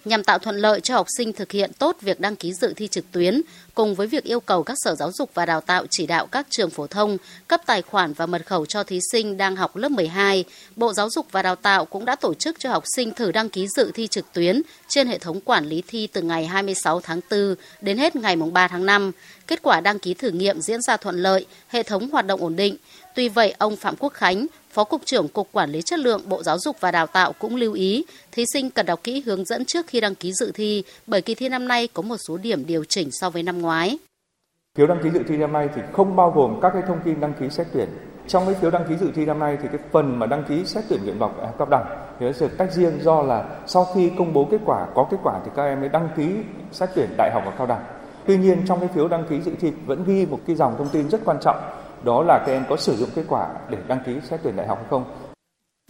nhằm tạo thuận lợi cho học sinh thực hiện tốt việc đăng ký dự thi trực tuyến, cùng với việc yêu cầu các sở giáo dục và đào tạo chỉ đạo các trường phổ thông cấp tài khoản và mật khẩu cho thí sinh đang học lớp 12, Bộ Giáo dục và Đào tạo cũng đã tổ chức cho học sinh thử đăng ký dự thi trực tuyến trên hệ thống quản lý thi từ ngày 26 tháng 4 đến hết ngày 3 tháng 5. Kết quả đăng ký thử nghiệm diễn ra thuận lợi, hệ thống hoạt động ổn định. Tuy vậy, ông Phạm Quốc Khánh, Phó Cục trưởng Cục Quản lý Chất lượng Bộ Giáo dục và Đào tạo cũng lưu ý thí sinh cần đọc kỹ hướng dẫn trước khi đăng ký dự thi bởi kỳ thi năm nay có một số điểm điều chỉnh so với năm ngoái. Phiếu đăng ký dự thi năm nay thì không bao gồm các cái thông tin đăng ký xét tuyển. Trong cái phiếu đăng ký dự thi năm nay thì cái phần mà đăng ký xét tuyển nguyện vọng đại học cao đẳng thì nó được tách riêng do là sau khi công bố kết quả có kết quả thì các em mới đăng ký xét tuyển đại học và cao đẳng. Tuy nhiên trong cái phiếu đăng ký dự thi vẫn ghi một cái dòng thông tin rất quan trọng đó là các em có sử dụng kết quả để đăng ký xét tuyển đại học hay không.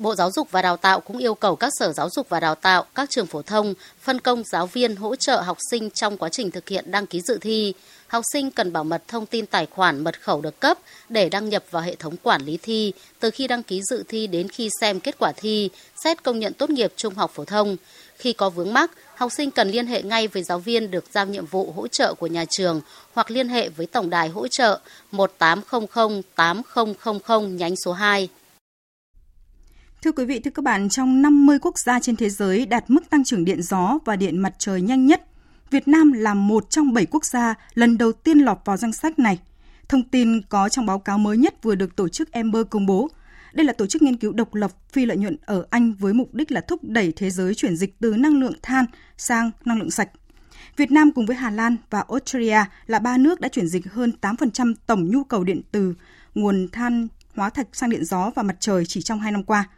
Bộ Giáo dục và Đào tạo cũng yêu cầu các sở giáo dục và đào tạo, các trường phổ thông phân công giáo viên hỗ trợ học sinh trong quá trình thực hiện đăng ký dự thi. Học sinh cần bảo mật thông tin tài khoản mật khẩu được cấp để đăng nhập vào hệ thống quản lý thi từ khi đăng ký dự thi đến khi xem kết quả thi, xét công nhận tốt nghiệp trung học phổ thông. Khi có vướng mắc, học sinh cần liên hệ ngay với giáo viên được giao nhiệm vụ hỗ trợ của nhà trường hoặc liên hệ với tổng đài hỗ trợ 1800 8000 nhánh số 2. Thưa quý vị, thưa các bạn, trong 50 quốc gia trên thế giới đạt mức tăng trưởng điện gió và điện mặt trời nhanh nhất, Việt Nam là một trong 7 quốc gia lần đầu tiên lọt vào danh sách này. Thông tin có trong báo cáo mới nhất vừa được tổ chức Ember công bố. Đây là tổ chức nghiên cứu độc lập phi lợi nhuận ở Anh với mục đích là thúc đẩy thế giới chuyển dịch từ năng lượng than sang năng lượng sạch. Việt Nam cùng với Hà Lan và Australia là ba nước đã chuyển dịch hơn 8% tổng nhu cầu điện từ nguồn than hóa thạch sang điện gió và mặt trời chỉ trong 2 năm qua.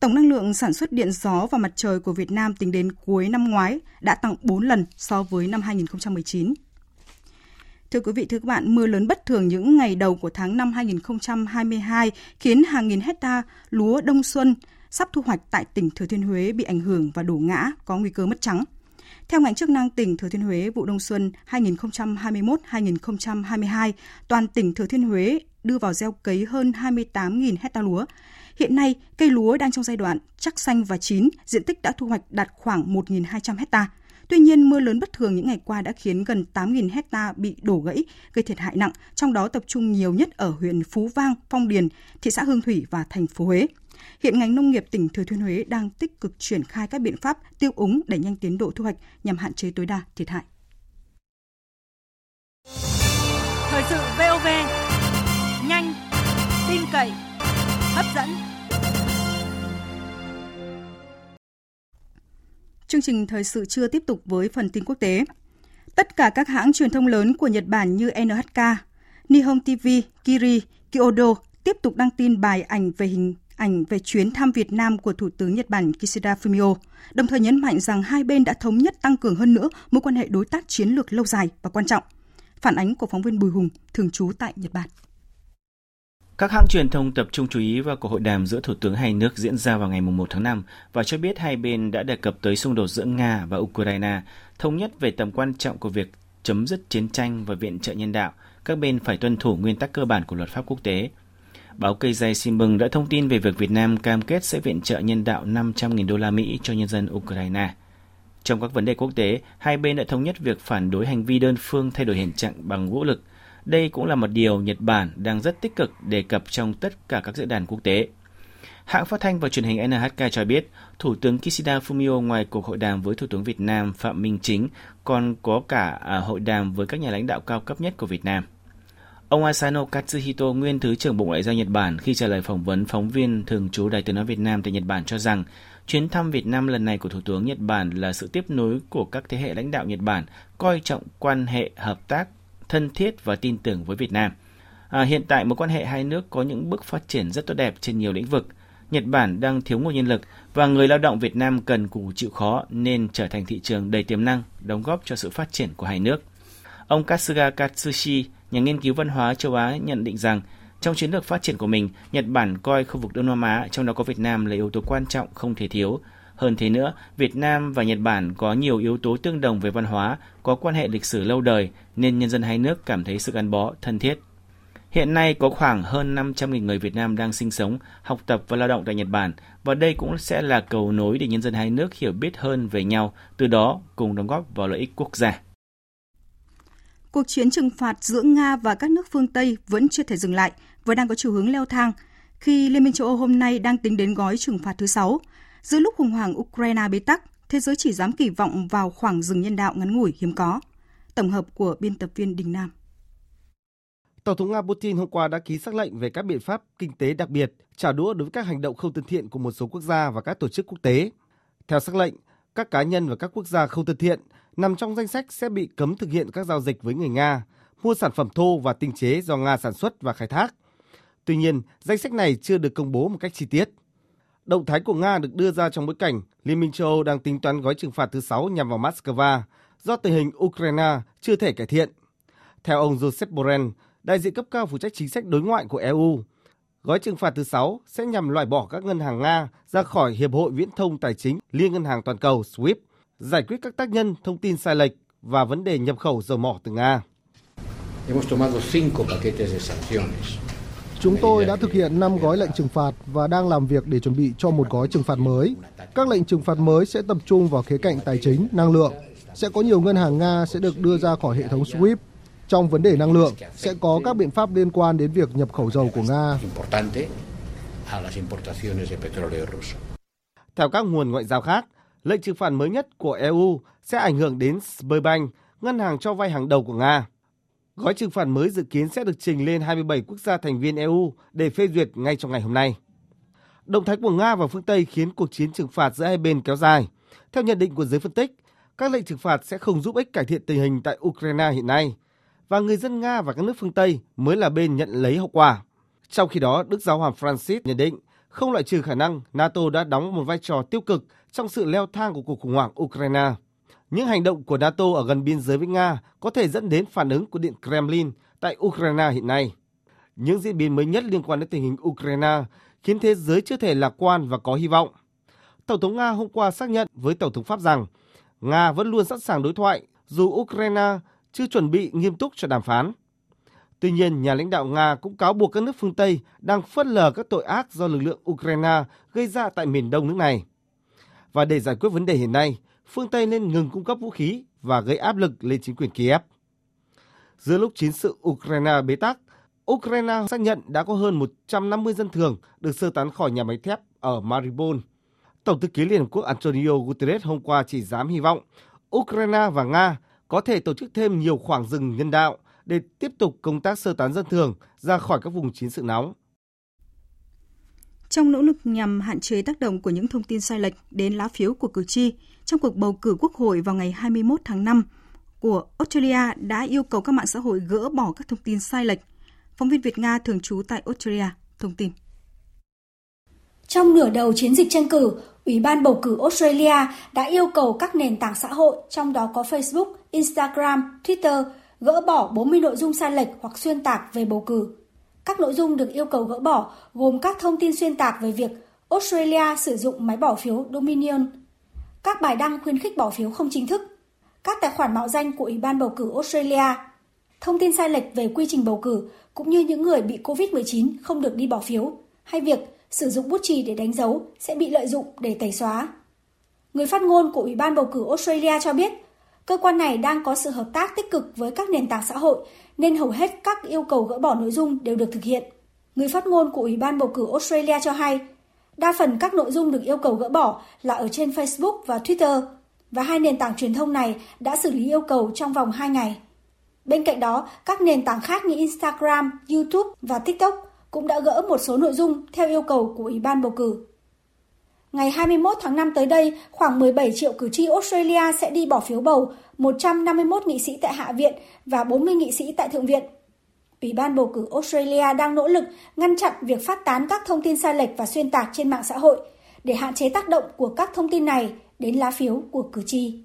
Tổng năng lượng sản xuất điện gió và mặt trời của Việt Nam tính đến cuối năm ngoái đã tăng 4 lần so với năm 2019. Thưa quý vị, thưa các bạn, mưa lớn bất thường những ngày đầu của tháng 5 2022 khiến hàng nghìn hecta lúa đông xuân sắp thu hoạch tại tỉnh Thừa Thiên Huế bị ảnh hưởng và đổ ngã, có nguy cơ mất trắng. Theo ngành chức năng tỉnh Thừa Thiên Huế, vụ đông xuân 2021-2022, toàn tỉnh Thừa Thiên Huế đưa vào gieo cấy hơn 28.000 hecta lúa. Hiện nay, cây lúa đang trong giai đoạn chắc xanh và chín, diện tích đã thu hoạch đạt khoảng 1.200 hecta. Tuy nhiên, mưa lớn bất thường những ngày qua đã khiến gần 8.000 hecta bị đổ gãy, gây thiệt hại nặng, trong đó tập trung nhiều nhất ở huyện Phú Vang, Phong Điền, thị xã Hương Thủy và thành phố Huế. Hiện ngành nông nghiệp tỉnh Thừa Thiên Huế đang tích cực triển khai các biện pháp tiêu úng để nhanh tiến độ thu hoạch nhằm hạn chế tối đa thiệt hại. Thời sự VOV, nhanh, tin cậy, hấp dẫn. Chương trình thời sự chưa tiếp tục với phần tin quốc tế. Tất cả các hãng truyền thông lớn của Nhật Bản như NHK, Nihon TV, Kiri, Kyodo tiếp tục đăng tin bài ảnh về hình ảnh về chuyến thăm Việt Nam của Thủ tướng Nhật Bản Kishida Fumio, đồng thời nhấn mạnh rằng hai bên đã thống nhất tăng cường hơn nữa mối quan hệ đối tác chiến lược lâu dài và quan trọng. Phản ánh của phóng viên Bùi Hùng, thường trú tại Nhật Bản. Các hãng truyền thông tập trung chú ý vào cuộc hội đàm giữa thủ tướng hai nước diễn ra vào ngày 1 tháng 5 và cho biết hai bên đã đề cập tới xung đột giữa Nga và Ukraine, thống nhất về tầm quan trọng của việc chấm dứt chiến tranh và viện trợ nhân đạo. Các bên phải tuân thủ nguyên tắc cơ bản của luật pháp quốc tế. Báo Cây Dây Simbung đã thông tin về việc Việt Nam cam kết sẽ viện trợ nhân đạo 500.000 đô la Mỹ cho nhân dân Ukraine. Trong các vấn đề quốc tế, hai bên đã thống nhất việc phản đối hành vi đơn phương thay đổi hiện trạng bằng vũ lực. Đây cũng là một điều Nhật Bản đang rất tích cực đề cập trong tất cả các diễn đàn quốc tế. Hãng phát thanh và truyền hình NHK cho biết, Thủ tướng Kishida Fumio ngoài cuộc hội đàm với Thủ tướng Việt Nam Phạm Minh Chính còn có cả à, hội đàm với các nhà lãnh đạo cao cấp nhất của Việt Nam. Ông Asano Katsuhito, nguyên Thứ trưởng Bộ Ngoại giao Nhật Bản, khi trả lời phỏng vấn phóng viên thường trú Đài tiếng nói Việt Nam tại Nhật Bản cho rằng chuyến thăm Việt Nam lần này của Thủ tướng Nhật Bản là sự tiếp nối của các thế hệ lãnh đạo Nhật Bản coi trọng quan hệ hợp tác thân thiết và tin tưởng với Việt Nam. À, hiện tại mối quan hệ hai nước có những bước phát triển rất tốt đẹp trên nhiều lĩnh vực. Nhật Bản đang thiếu nguồn nhân lực và người lao động Việt Nam cần cù chịu khó nên trở thành thị trường đầy tiềm năng, đóng góp cho sự phát triển của hai nước. Ông Katsuga Katsushi, nhà nghiên cứu văn hóa châu Á nhận định rằng trong chiến lược phát triển của mình, Nhật Bản coi khu vực Đông Nam Á, trong đó có Việt Nam là yếu tố quan trọng không thể thiếu. Hơn thế nữa, Việt Nam và Nhật Bản có nhiều yếu tố tương đồng về văn hóa, có quan hệ lịch sử lâu đời nên nhân dân hai nước cảm thấy sự gắn bó thân thiết. Hiện nay có khoảng hơn 500.000 người Việt Nam đang sinh sống, học tập và lao động tại Nhật Bản và đây cũng sẽ là cầu nối để nhân dân hai nước hiểu biết hơn về nhau, từ đó cùng đóng góp vào lợi ích quốc gia. Cuộc chiến trừng phạt giữa Nga và các nước phương Tây vẫn chưa thể dừng lại và đang có chiều hướng leo thang khi Liên minh châu Âu hôm nay đang tính đến gói trừng phạt thứ 6. Giữa lúc khủng hoảng Ukraine bế tắc, thế giới chỉ dám kỳ vọng vào khoảng dừng nhân đạo ngắn ngủi hiếm có. Tổng hợp của biên tập viên Đình Nam. Tổng thống Nga Putin hôm qua đã ký xác lệnh về các biện pháp kinh tế đặc biệt trả đũa đối với các hành động không thân thiện của một số quốc gia và các tổ chức quốc tế. Theo xác lệnh, các cá nhân và các quốc gia không thân thiện nằm trong danh sách sẽ bị cấm thực hiện các giao dịch với người Nga, mua sản phẩm thô và tinh chế do Nga sản xuất và khai thác. Tuy nhiên, danh sách này chưa được công bố một cách chi tiết. Động thái của Nga được đưa ra trong bối cảnh Liên minh châu Âu đang tính toán gói trừng phạt thứ 6 nhằm vào Moscow do tình hình Ukraine chưa thể cải thiện. Theo ông Joseph Borrell, đại diện cấp cao phụ trách chính sách đối ngoại của EU, gói trừng phạt thứ 6 sẽ nhằm loại bỏ các ngân hàng Nga ra khỏi Hiệp hội Viễn thông Tài chính Liên ngân hàng toàn cầu SWIFT, giải quyết các tác nhân thông tin sai lệch và vấn đề nhập khẩu dầu mỏ từ Nga. Chúng tôi đã thực hiện 5 gói lệnh trừng phạt và đang làm việc để chuẩn bị cho một gói trừng phạt mới. Các lệnh trừng phạt mới sẽ tập trung vào khía cạnh tài chính, năng lượng. Sẽ có nhiều ngân hàng Nga sẽ được đưa ra khỏi hệ thống SWIFT. Trong vấn đề năng lượng, sẽ có các biện pháp liên quan đến việc nhập khẩu dầu của Nga. Theo các nguồn ngoại giao khác, lệnh trừng phạt mới nhất của EU sẽ ảnh hưởng đến Sberbank, ngân hàng cho vay hàng đầu của Nga. Gói trừng phạt mới dự kiến sẽ được trình lên 27 quốc gia thành viên EU để phê duyệt ngay trong ngày hôm nay. Động thái của Nga và phương Tây khiến cuộc chiến trừng phạt giữa hai bên kéo dài. Theo nhận định của giới phân tích, các lệnh trừng phạt sẽ không giúp ích cải thiện tình hình tại Ukraine hiện nay, và người dân Nga và các nước phương Tây mới là bên nhận lấy hậu quả. Trong khi đó, Đức Giáo hoàng Francis nhận định không loại trừ khả năng NATO đã đóng một vai trò tiêu cực trong sự leo thang của cuộc khủng hoảng Ukraine. Những hành động của NATO ở gần biên giới với Nga có thể dẫn đến phản ứng của Điện Kremlin tại Ukraine hiện nay. Những diễn biến mới nhất liên quan đến tình hình Ukraine khiến thế giới chưa thể lạc quan và có hy vọng. Tổng thống Nga hôm qua xác nhận với Tổng thống Pháp rằng Nga vẫn luôn sẵn sàng đối thoại dù Ukraine chưa chuẩn bị nghiêm túc cho đàm phán. Tuy nhiên, nhà lãnh đạo Nga cũng cáo buộc các nước phương Tây đang phớt lờ các tội ác do lực lượng Ukraine gây ra tại miền đông nước này. Và để giải quyết vấn đề hiện nay, phương Tây nên ngừng cung cấp vũ khí và gây áp lực lên chính quyền Kiev. Giữa lúc chiến sự Ukraine bế tắc, Ukraine xác nhận đã có hơn 150 dân thường được sơ tán khỏi nhà máy thép ở Mariupol. Tổng thư ký Liên Hợp Quốc Antonio Guterres hôm qua chỉ dám hy vọng Ukraine và Nga có thể tổ chức thêm nhiều khoảng rừng nhân đạo để tiếp tục công tác sơ tán dân thường ra khỏi các vùng chiến sự nóng. Trong nỗ lực nhằm hạn chế tác động của những thông tin sai lệch đến lá phiếu của cử tri, trong cuộc bầu cử quốc hội vào ngày 21 tháng 5 của Australia đã yêu cầu các mạng xã hội gỡ bỏ các thông tin sai lệch. Phóng viên Việt Nga thường trú tại Australia thông tin. Trong nửa đầu chiến dịch tranh cử, Ủy ban bầu cử Australia đã yêu cầu các nền tảng xã hội, trong đó có Facebook, Instagram, Twitter, gỡ bỏ 40 nội dung sai lệch hoặc xuyên tạc về bầu cử. Các nội dung được yêu cầu gỡ bỏ gồm các thông tin xuyên tạc về việc Australia sử dụng máy bỏ phiếu Dominion, các bài đăng khuyến khích bỏ phiếu không chính thức, các tài khoản mạo danh của Ủy ban bầu cử Australia, thông tin sai lệch về quy trình bầu cử cũng như những người bị COVID-19 không được đi bỏ phiếu, hay việc sử dụng bút chì để đánh dấu sẽ bị lợi dụng để tẩy xóa. Người phát ngôn của Ủy ban bầu cử Australia cho biết, cơ quan này đang có sự hợp tác tích cực với các nền tảng xã hội nên hầu hết các yêu cầu gỡ bỏ nội dung đều được thực hiện. Người phát ngôn của Ủy ban bầu cử Australia cho hay, đa phần các nội dung được yêu cầu gỡ bỏ là ở trên Facebook và Twitter, và hai nền tảng truyền thông này đã xử lý yêu cầu trong vòng 2 ngày. Bên cạnh đó, các nền tảng khác như Instagram, YouTube và TikTok cũng đã gỡ một số nội dung theo yêu cầu của Ủy ban bầu cử. Ngày 21 tháng 5 tới đây, khoảng 17 triệu cử tri Australia sẽ đi bỏ phiếu bầu 151 nghị sĩ tại Hạ viện và 40 nghị sĩ tại Thượng viện. Ủy ban bầu cử Australia đang nỗ lực ngăn chặn việc phát tán các thông tin sai lệch và xuyên tạc trên mạng xã hội để hạn chế tác động của các thông tin này đến lá phiếu của cử tri.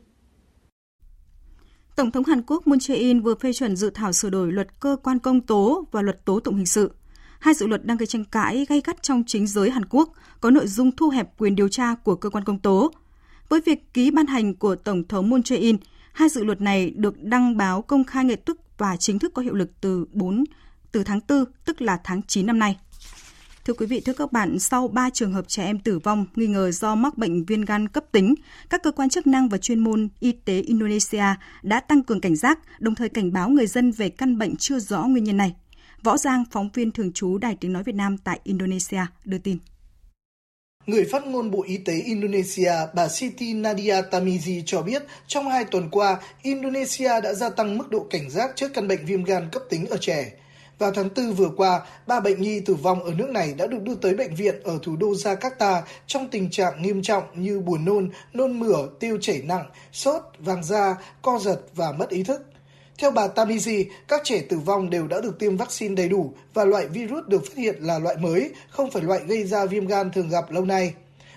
Tổng thống Hàn Quốc Moon Jae-in vừa phê chuẩn dự thảo sửa đổi luật cơ quan công tố và luật tố tụng hình sự. Hai dự luật đang gây tranh cãi gay gắt trong chính giới Hàn Quốc, có nội dung thu hẹp quyền điều tra của cơ quan công tố. Với việc ký ban hành của Tổng thống Moon Jae-in, hai dự luật này được đăng báo công khai ngay tức và chính thức có hiệu lực từ 4 từ tháng 4, tức là tháng 9 năm nay. Thưa quý vị, thưa các bạn, sau 3 trường hợp trẻ em tử vong nghi ngờ do mắc bệnh viêm gan cấp tính, các cơ quan chức năng và chuyên môn y tế Indonesia đã tăng cường cảnh giác, đồng thời cảnh báo người dân về căn bệnh chưa rõ nguyên nhân này. Võ Giang, phóng viên thường trú Đài Tiếng Nói Việt Nam tại Indonesia, đưa tin. Người phát ngôn Bộ Y tế Indonesia, bà Siti Nadia Tamizi cho biết, trong hai tuần qua, Indonesia đã gia tăng mức độ cảnh giác trước căn bệnh viêm gan cấp tính ở trẻ. Vào tháng 4 vừa qua, ba bệnh nhi tử vong ở nước này đã được đưa tới bệnh viện ở thủ đô Jakarta trong tình trạng nghiêm trọng như buồn nôn, nôn mửa, tiêu chảy nặng, sốt, vàng da, co giật và mất ý thức. Theo bà Tamizi, các trẻ tử vong đều đã được tiêm vaccine đầy đủ và loại virus được phát hiện là loại mới, không phải loại gây ra viêm gan thường gặp lâu nay.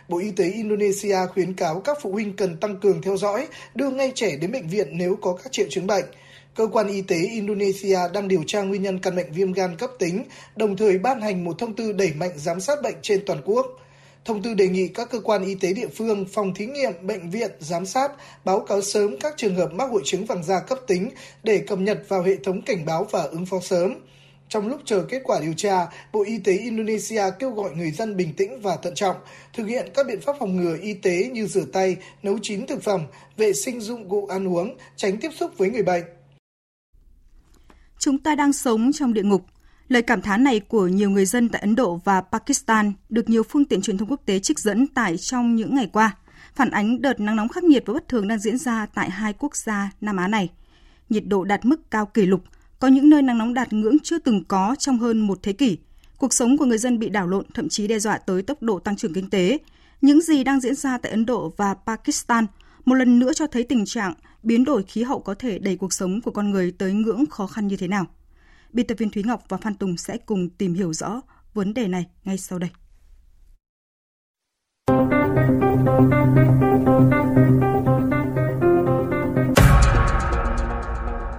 Bộ Y tế Indonesia khuyến cáo các phụ huynh cần tăng cường theo dõi, đưa ngay trẻ đến bệnh viện nếu có các triệu chứng bệnh. Cơ quan y tế Indonesia đang điều tra nguyên nhân căn bệnh viêm gan cấp tính, đồng thời ban hành một thông tư đẩy mạnh giám sát bệnh trên toàn quốc. Thông tư đề nghị các cơ quan y tế địa phương, phòng thí nghiệm, bệnh viện, giám sát, báo cáo sớm các trường hợp mắc hội chứng vàng da cấp tính để cập nhật vào hệ thống cảnh báo và ứng phó sớm. Trong lúc chờ kết quả điều tra, Bộ Y tế Indonesia kêu gọi người dân bình tĩnh và thận trọng, thực hiện các biện pháp phòng ngừa y tế như rửa tay, nấu chín thực phẩm, vệ sinh dụng cụ ăn uống, tránh tiếp xúc với người bệnh. Chúng ta đang sống trong địa ngục. Lời cảm thán này của nhiều người dân tại Ấn Độ và Pakistan được nhiều phương tiện truyền thông quốc tế trích dẫn tại trong những ngày qua, phản ánh đợt nắng nóng khắc nghiệt và bất thường đang diễn ra tại hai quốc gia Nam Á này. Nhiệt độ đạt mức cao kỷ lục, có những nơi nắng nóng đạt ngưỡng chưa từng có trong hơn một thế kỷ. Cuộc sống của người dân bị đảo lộn, thậm chí đe dọa tới tốc độ tăng trưởng kinh tế. Những gì đang diễn ra tại Ấn Độ và Pakistan một lần nữa cho thấy tình trạng biến đổi khí hậu có thể đẩy cuộc sống của con người tới ngưỡng khó khăn như thế nào. Biên tập viên Thúy Ngọc và Phan Tùng sẽ cùng tìm hiểu rõ vấn đề này ngay sau đây.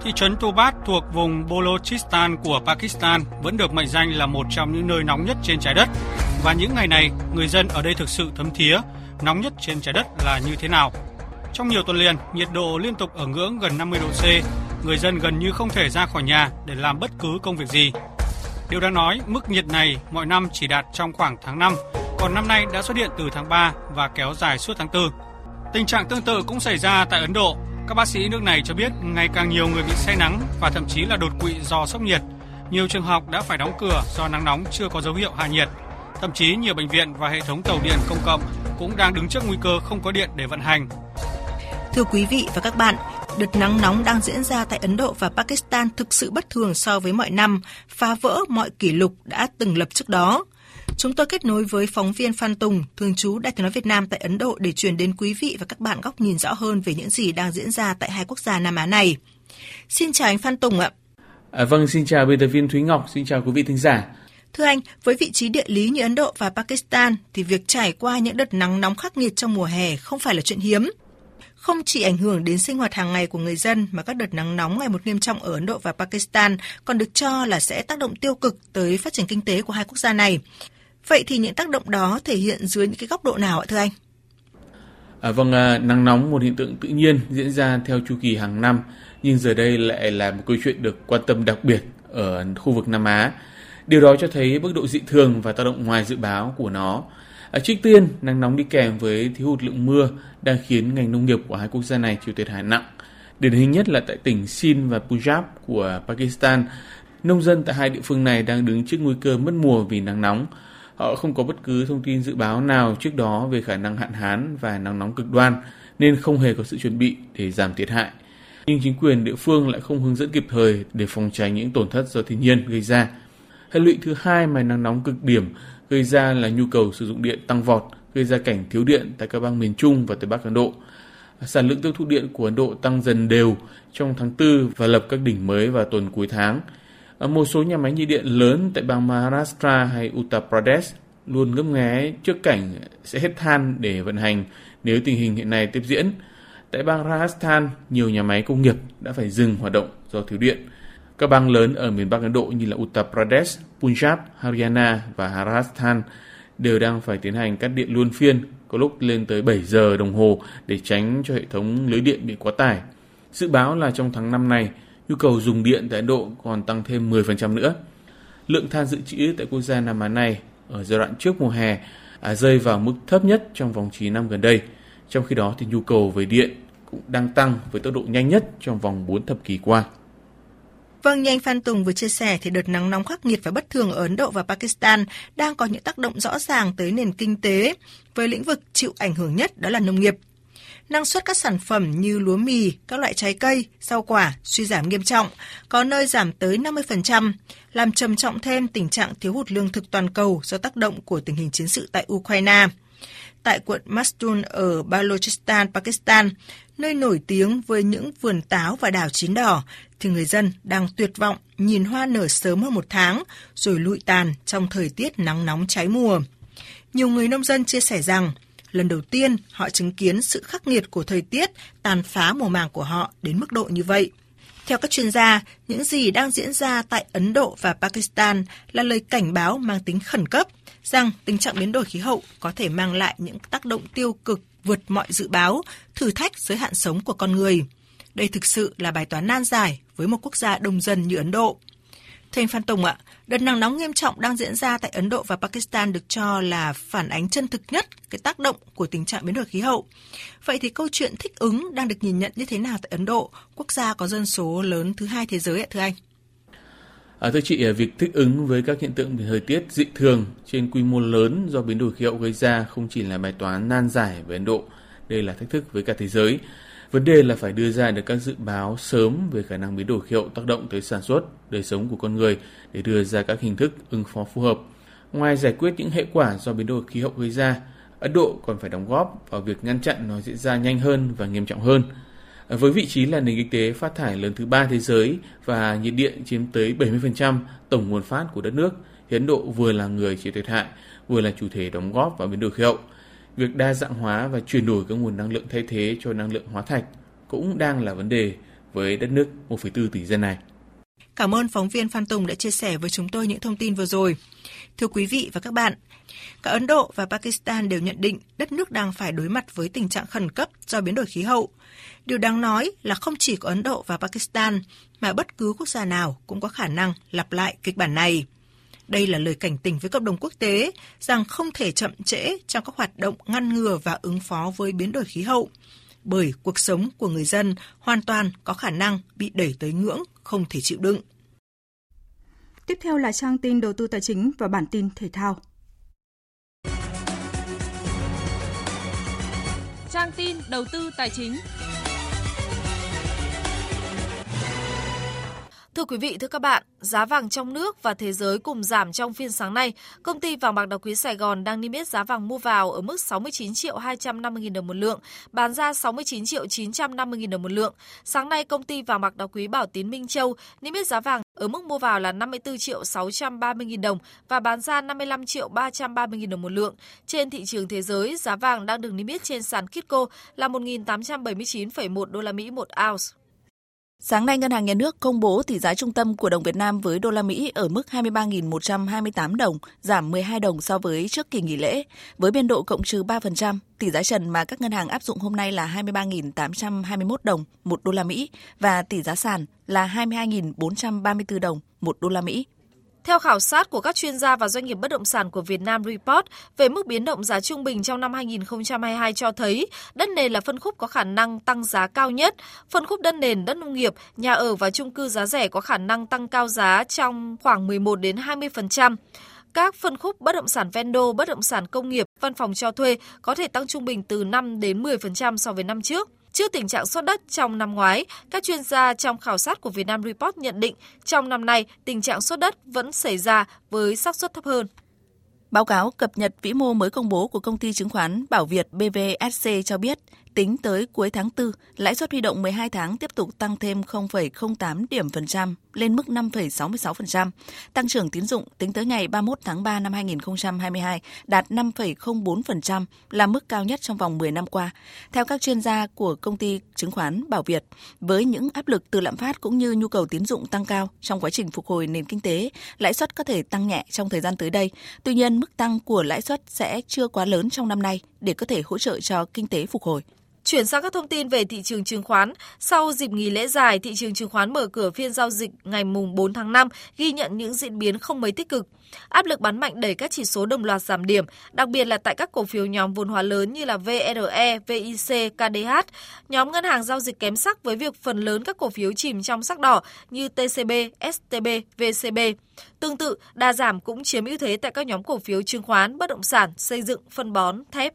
Thị trấn Tobat thuộc vùng Balochistan của Pakistan vẫn được mệnh danh là một trong những nơi nóng nhất trên trái đất. Và những ngày này, người dân ở đây thực sự thấm thía nóng nhất trên trái đất là như thế nào. Trong nhiều tuần liền, nhiệt độ liên tục ở ngưỡng gần 50 độ C, người dân gần như không thể ra khỏi nhà để làm bất cứ công việc gì. Điều đáng nói, mức nhiệt này mọi năm chỉ đạt trong khoảng tháng 5, còn năm nay đã xuất hiện từ tháng 3 và kéo dài suốt tháng 4. Tình trạng tương tự cũng xảy ra tại Ấn Độ. Các bác sĩ nước này cho biết ngày càng nhiều người bị say nắng và thậm chí là đột quỵ do sốc nhiệt. Nhiều trường học đã phải đóng cửa do nắng nóng chưa có dấu hiệu hạ nhiệt. Thậm chí nhiều bệnh viện và hệ thống tàu điện công cộng cũng đang đứng trước nguy cơ không có điện để vận hành Thưa quý vị và các bạn, đợt nắng nóng đang diễn ra tại Ấn Độ và Pakistan thực sự bất thường so với mọi năm, phá vỡ mọi kỷ lục đã từng lập trước đó. Chúng tôi kết nối với phóng viên Phan Tùng, thường trú Đại tiếng nói Việt Nam tại Ấn Độ để truyền đến quý vị và các bạn góc nhìn rõ hơn về những gì đang diễn ra tại hai quốc gia Nam Á này. Xin chào anh Phan Tùng ạ. À, vâng, xin chào biên tập viên Thúy Ngọc, xin chào quý vị thính giả. Thưa anh, với vị trí địa lý như Ấn Độ và Pakistan thì việc trải qua những đợt nắng nóng khắc nghiệt trong mùa hè không phải là chuyện hiếm không chỉ ảnh hưởng đến sinh hoạt hàng ngày của người dân mà các đợt nắng nóng ngày một nghiêm trọng ở Ấn Độ và Pakistan còn được cho là sẽ tác động tiêu cực tới phát triển kinh tế của hai quốc gia này. Vậy thì những tác động đó thể hiện dưới những cái góc độ nào ạ thưa anh? À, vâng, à, nắng nóng một hiện tượng tự nhiên diễn ra theo chu kỳ hàng năm, nhưng giờ đây lại là một câu chuyện được quan tâm đặc biệt ở khu vực Nam Á. Điều đó cho thấy mức độ dị thường và tác động ngoài dự báo của nó. À, trước tiên, nắng nóng đi kèm với thiếu hụt lượng mưa đang khiến ngành nông nghiệp của hai quốc gia này chịu thiệt hại nặng. Điển hình nhất là tại tỉnh Sindh và Punjab của Pakistan. Nông dân tại hai địa phương này đang đứng trước nguy cơ mất mùa vì nắng nóng. Họ không có bất cứ thông tin dự báo nào trước đó về khả năng hạn hán và nắng nóng cực đoan, nên không hề có sự chuẩn bị để giảm thiệt hại. Nhưng chính quyền địa phương lại không hướng dẫn kịp thời để phòng tránh những tổn thất do thiên nhiên gây ra. Hệ lụy thứ hai mà nắng nóng cực điểm gây ra là nhu cầu sử dụng điện tăng vọt, gây ra cảnh thiếu điện tại các bang miền Trung và Tây Bắc Ấn Độ. Sản lượng tiêu thụ điện của Ấn Độ tăng dần đều trong tháng 4 và lập các đỉnh mới vào tuần cuối tháng. Ở một số nhà máy nhiệt điện lớn tại bang Maharashtra hay Uttar Pradesh luôn ngấp nghé trước cảnh sẽ hết than để vận hành nếu tình hình hiện nay tiếp diễn. Tại bang Rajasthan, nhiều nhà máy công nghiệp đã phải dừng hoạt động do thiếu điện. Các bang lớn ở miền Bắc Ấn Độ như là Uttar Pradesh, Punjab, Haryana và Rajasthan đều đang phải tiến hành cắt điện luân phiên, có lúc lên tới 7 giờ đồng hồ để tránh cho hệ thống lưới điện bị quá tải. Dự báo là trong tháng năm này, nhu cầu dùng điện tại Ấn Độ còn tăng thêm 10% nữa. lượng than dự trữ tại quốc gia Nam Á này ở giai đoạn trước mùa hè à, rơi vào mức thấp nhất trong vòng 9 năm gần đây. Trong khi đó thì nhu cầu về điện cũng đang tăng với tốc độ nhanh nhất trong vòng 4 thập kỷ qua. Vâng, như anh Phan Tùng vừa chia sẻ thì đợt nắng nóng khắc nghiệt và bất thường ở Ấn Độ và Pakistan đang có những tác động rõ ràng tới nền kinh tế, với lĩnh vực chịu ảnh hưởng nhất đó là nông nghiệp. Năng suất các sản phẩm như lúa mì, các loại trái cây, rau quả suy giảm nghiêm trọng, có nơi giảm tới 50%, làm trầm trọng thêm tình trạng thiếu hụt lương thực toàn cầu do tác động của tình hình chiến sự tại Ukraine. Tại quận Mastun ở Balochistan, Pakistan, nơi nổi tiếng với những vườn táo và đào chín đỏ, thì người dân đang tuyệt vọng nhìn hoa nở sớm hơn một tháng rồi lụi tàn trong thời tiết nắng nóng cháy mùa. Nhiều người nông dân chia sẻ rằng lần đầu tiên họ chứng kiến sự khắc nghiệt của thời tiết tàn phá mùa màng của họ đến mức độ như vậy. Theo các chuyên gia, những gì đang diễn ra tại Ấn Độ và Pakistan là lời cảnh báo mang tính khẩn cấp rằng tình trạng biến đổi khí hậu có thể mang lại những tác động tiêu cực vượt mọi dự báo, thử thách giới hạn sống của con người. Đây thực sự là bài toán nan giải với một quốc gia đông dân như Ấn Độ. Thưa anh Phan Tùng ạ, đợt nắng nóng nghiêm trọng đang diễn ra tại Ấn Độ và Pakistan được cho là phản ánh chân thực nhất cái tác động của tình trạng biến đổi khí hậu. Vậy thì câu chuyện thích ứng đang được nhìn nhận như thế nào tại Ấn Độ, quốc gia có dân số lớn thứ hai thế giới ạ thưa anh? À, thưa chị, à, việc thích ứng với các hiện tượng thời tiết dị thường trên quy mô lớn do biến đổi khí hậu gây ra không chỉ là bài toán nan giải với Ấn Độ, đây là thách thức với cả thế giới. Vấn đề là phải đưa ra được các dự báo sớm về khả năng biến đổi khí hậu tác động tới sản xuất, đời sống của con người để đưa ra các hình thức ứng phó phù hợp. Ngoài giải quyết những hệ quả do biến đổi khí hậu gây ra, Ấn Độ còn phải đóng góp vào việc ngăn chặn nó diễn ra nhanh hơn và nghiêm trọng hơn. À, với vị trí là nền kinh tế phát thải lớn thứ ba thế giới và nhiệt điện chiếm tới 70% tổng nguồn phát của đất nước, Ấn Độ vừa là người chịu thiệt hại, vừa là chủ thể đóng góp vào biến đổi khí hậu việc đa dạng hóa và chuyển đổi các nguồn năng lượng thay thế cho năng lượng hóa thạch cũng đang là vấn đề với đất nước 1,4 tỷ dân này. Cảm ơn phóng viên Phan Tùng đã chia sẻ với chúng tôi những thông tin vừa rồi. Thưa quý vị và các bạn, cả Ấn Độ và Pakistan đều nhận định đất nước đang phải đối mặt với tình trạng khẩn cấp do biến đổi khí hậu. Điều đáng nói là không chỉ có Ấn Độ và Pakistan, mà bất cứ quốc gia nào cũng có khả năng lặp lại kịch bản này. Đây là lời cảnh tỉnh với cộng đồng quốc tế rằng không thể chậm trễ trong các hoạt động ngăn ngừa và ứng phó với biến đổi khí hậu, bởi cuộc sống của người dân hoàn toàn có khả năng bị đẩy tới ngưỡng không thể chịu đựng. Tiếp theo là trang tin đầu tư tài chính và bản tin thể thao. Trang tin đầu tư tài chính. Thưa quý vị, thưa các bạn, giá vàng trong nước và thế giới cùng giảm trong phiên sáng nay. Công ty vàng bạc đá quý Sài Gòn đang niêm yết giá vàng mua vào ở mức 69 triệu 250 000 đồng một lượng, bán ra 69 triệu 950 000 đồng một lượng. Sáng nay, công ty vàng bạc đá quý Bảo Tín Minh Châu niêm yết giá vàng ở mức mua vào là 54 triệu 630 000 đồng và bán ra 55 triệu 330 000 đồng một lượng. Trên thị trường thế giới, giá vàng đang được niêm yết trên sàn Kitco là 1.879,1 đô la Mỹ một ounce. Sáng nay, Ngân hàng Nhà nước công bố tỷ giá trung tâm của đồng Việt Nam với đô la Mỹ ở mức 23.128 đồng, giảm 12 đồng so với trước kỳ nghỉ lễ. Với biên độ cộng trừ 3%, tỷ giá trần mà các ngân hàng áp dụng hôm nay là 23.821 đồng một đô la Mỹ và tỷ giá sàn là 22.434 đồng một đô la Mỹ. Theo khảo sát của các chuyên gia và doanh nghiệp bất động sản của Việt Nam Report về mức biến động giá trung bình trong năm 2022 cho thấy đất nền là phân khúc có khả năng tăng giá cao nhất. Phân khúc đất nền, đất nông nghiệp, nhà ở và chung cư giá rẻ có khả năng tăng cao giá trong khoảng 11 đến 20% các phân khúc bất động sản vendo, bất động sản công nghiệp, văn phòng cho thuê có thể tăng trung bình từ 5 đến 10% so với năm trước. Trước tình trạng sốt đất trong năm ngoái, các chuyên gia trong khảo sát của Vietnam Report nhận định trong năm nay tình trạng sốt đất vẫn xảy ra với xác suất thấp hơn. Báo cáo cập nhật vĩ mô mới công bố của công ty chứng khoán Bảo Việt BVSC cho biết, tính tới cuối tháng 4, lãi suất huy động 12 tháng tiếp tục tăng thêm 0,08 điểm phần trăm lên mức 5,66%. Tăng trưởng tín dụng tính tới ngày 31 tháng 3 năm 2022 đạt 5,04% là mức cao nhất trong vòng 10 năm qua. Theo các chuyên gia của công ty chứng khoán Bảo Việt, với những áp lực từ lạm phát cũng như nhu cầu tín dụng tăng cao trong quá trình phục hồi nền kinh tế, lãi suất có thể tăng nhẹ trong thời gian tới đây. Tuy nhiên, mức tăng của lãi suất sẽ chưa quá lớn trong năm nay để có thể hỗ trợ cho kinh tế phục hồi. Chuyển sang các thông tin về thị trường chứng khoán, sau dịp nghỉ lễ dài, thị trường chứng khoán mở cửa phiên giao dịch ngày mùng 4 tháng 5 ghi nhận những diễn biến không mấy tích cực. Áp lực bán mạnh đẩy các chỉ số đồng loạt giảm điểm, đặc biệt là tại các cổ phiếu nhóm vốn hóa lớn như là VRE, VIC, KDH. Nhóm ngân hàng giao dịch kém sắc với việc phần lớn các cổ phiếu chìm trong sắc đỏ như TCB, STB, VCB. Tương tự, đa giảm cũng chiếm ưu thế tại các nhóm cổ phiếu chứng khoán, bất động sản, xây dựng, phân bón, thép.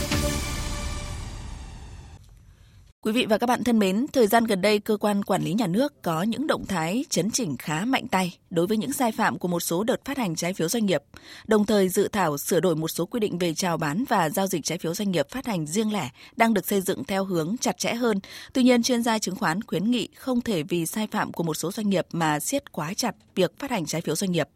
Quý vị và các bạn thân mến, thời gian gần đây cơ quan quản lý nhà nước có những động thái chấn chỉnh khá mạnh tay đối với những sai phạm của một số đợt phát hành trái phiếu doanh nghiệp, đồng thời dự thảo sửa đổi một số quy định về chào bán và giao dịch trái phiếu doanh nghiệp phát hành riêng lẻ đang được xây dựng theo hướng chặt chẽ hơn. Tuy nhiên, chuyên gia chứng khoán khuyến nghị không thể vì sai phạm của một số doanh nghiệp mà siết quá chặt việc phát hành trái phiếu doanh nghiệp.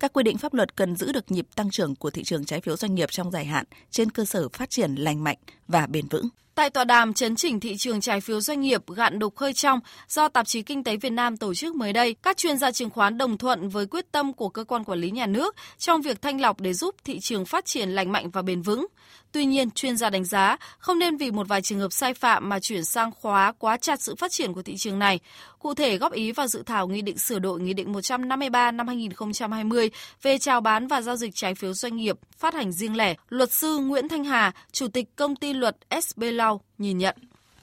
Các quy định pháp luật cần giữ được nhịp tăng trưởng của thị trường trái phiếu doanh nghiệp trong dài hạn trên cơ sở phát triển lành mạnh và bền vững. Tại tọa đàm chấn chỉnh thị trường trái phiếu doanh nghiệp gạn đục khơi trong do tạp chí Kinh tế Việt Nam tổ chức mới đây, các chuyên gia chứng khoán đồng thuận với quyết tâm của cơ quan quản lý nhà nước trong việc thanh lọc để giúp thị trường phát triển lành mạnh và bền vững. Tuy nhiên, chuyên gia đánh giá không nên vì một vài trường hợp sai phạm mà chuyển sang khóa quá chặt sự phát triển của thị trường này. Cụ thể, góp ý vào dự thảo Nghị định sửa đổi Nghị định 153 năm 2020 về chào bán và giao dịch trái phiếu doanh nghiệp phát hành riêng lẻ, luật sư Nguyễn Thanh Hà, Chủ tịch công ty luật SB Law nhìn nhận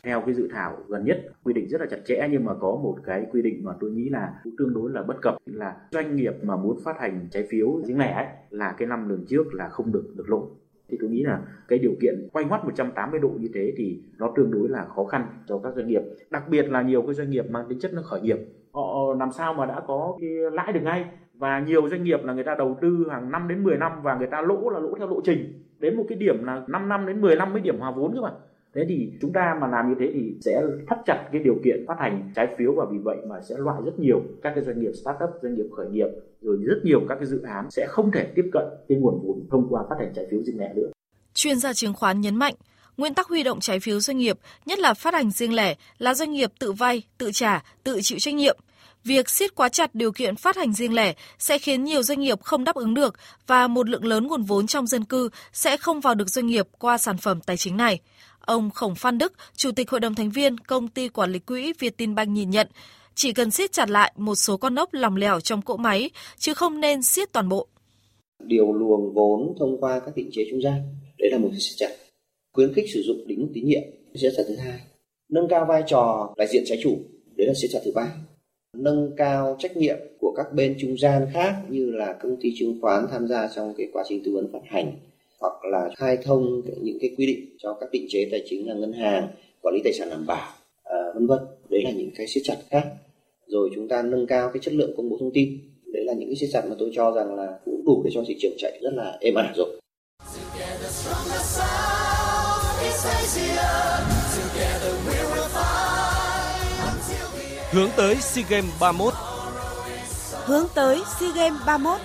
theo cái dự thảo gần nhất quy định rất là chặt chẽ nhưng mà có một cái quy định mà tôi nghĩ là cũng tương đối là bất cập là doanh nghiệp mà muốn phát hành trái phiếu riêng lẻ ấy, là cái năm lần trước là không được được lộ thì tôi nghĩ là cái điều kiện quay ngoắt 180 độ như thế thì nó tương đối là khó khăn cho các doanh nghiệp. Đặc biệt là nhiều cái doanh nghiệp mang tính chất nó khởi nghiệp. Họ làm sao mà đã có cái lãi được ngay? Và nhiều doanh nghiệp là người ta đầu tư hàng năm đến 10 năm và người ta lỗ là lỗ theo lộ trình. Đến một cái điểm là 5 năm đến 10 năm mới điểm hòa vốn cơ mà thế thì chúng ta mà làm như thế thì sẽ thắt chặt cái điều kiện phát hành trái phiếu và vì vậy mà sẽ loại rất nhiều các cái doanh nghiệp startup doanh nghiệp khởi nghiệp rồi rất nhiều các cái dự án sẽ không thể tiếp cận cái nguồn vốn thông qua phát hành trái phiếu riêng lẻ nữa chuyên gia chứng khoán nhấn mạnh Nguyên tắc huy động trái phiếu doanh nghiệp, nhất là phát hành riêng lẻ, là doanh nghiệp tự vay, tự trả, tự chịu trách nhiệm. Việc siết quá chặt điều kiện phát hành riêng lẻ sẽ khiến nhiều doanh nghiệp không đáp ứng được và một lượng lớn nguồn vốn trong dân cư sẽ không vào được doanh nghiệp qua sản phẩm tài chính này. Ông Khổng Phan Đức, Chủ tịch Hội đồng thành viên Công ty Quản lý Quỹ Việt Tin Banh nhìn nhận, chỉ cần siết chặt lại một số con ốc lòng lẻo trong cỗ máy, chứ không nên siết toàn bộ. Điều luồng vốn thông qua các định chế trung gian, đấy là một cái siết chặt. Khuyến khích sử dụng đính tín nhiệm, siết chặt thứ hai. Nâng cao vai trò đại diện trái chủ, đấy là siết chặt thứ ba. Nâng cao trách nhiệm của các bên trung gian khác như là công ty chứng khoán tham gia trong cái quá trình tư vấn phát hành hoặc là khai thông những cái quy định cho các định chế tài chính là ngân hàng quản lý tài sản đảm bảo à, vân vân. Đấy là những cái siết chặt khác. Rồi chúng ta nâng cao cái chất lượng công bố thông tin. Đấy là những cái siết chặt mà tôi cho rằng là cũng đủ để cho thị trường chạy rất là êm ả rồi. Hướng tới SEA Games 31 Hướng tới SEA Games 31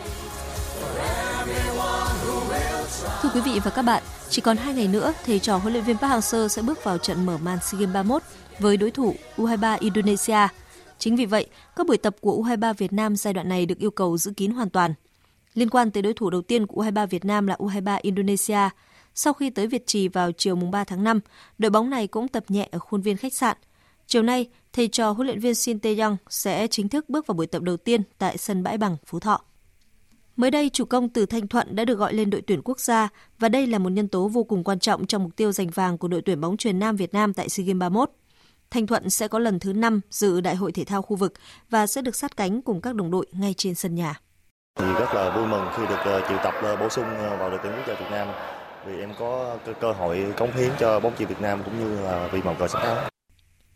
Thưa quý vị và các bạn, chỉ còn 2 ngày nữa, thầy trò huấn luyện viên Park Hang-seo sẽ bước vào trận mở màn SEA Games 31 với đối thủ U23 Indonesia. Chính vì vậy, các buổi tập của U23 Việt Nam giai đoạn này được yêu cầu giữ kín hoàn toàn. Liên quan tới đối thủ đầu tiên của U23 Việt Nam là U23 Indonesia, sau khi tới Việt Trì vào chiều mùng 3 tháng 5, đội bóng này cũng tập nhẹ ở khuôn viên khách sạn. Chiều nay, thầy trò huấn luyện viên Shin Tae-yong sẽ chính thức bước vào buổi tập đầu tiên tại sân bãi bằng Phú Thọ. Mới đây, chủ công từ Thanh Thuận đã được gọi lên đội tuyển quốc gia và đây là một nhân tố vô cùng quan trọng trong mục tiêu giành vàng của đội tuyển bóng chuyền nam Việt Nam tại SEA Games 31. Thanh Thuận sẽ có lần thứ 5 dự Đại hội thể thao khu vực và sẽ được sát cánh cùng các đồng đội ngay trên sân nhà. Thì rất là vui mừng khi được uh, triệu tập uh, bổ sung uh, vào đội tuyển quốc gia Việt Nam vì em có cơ hội cống hiến cho bóng chuyền Việt Nam cũng như là vì màu cờ sắc áo.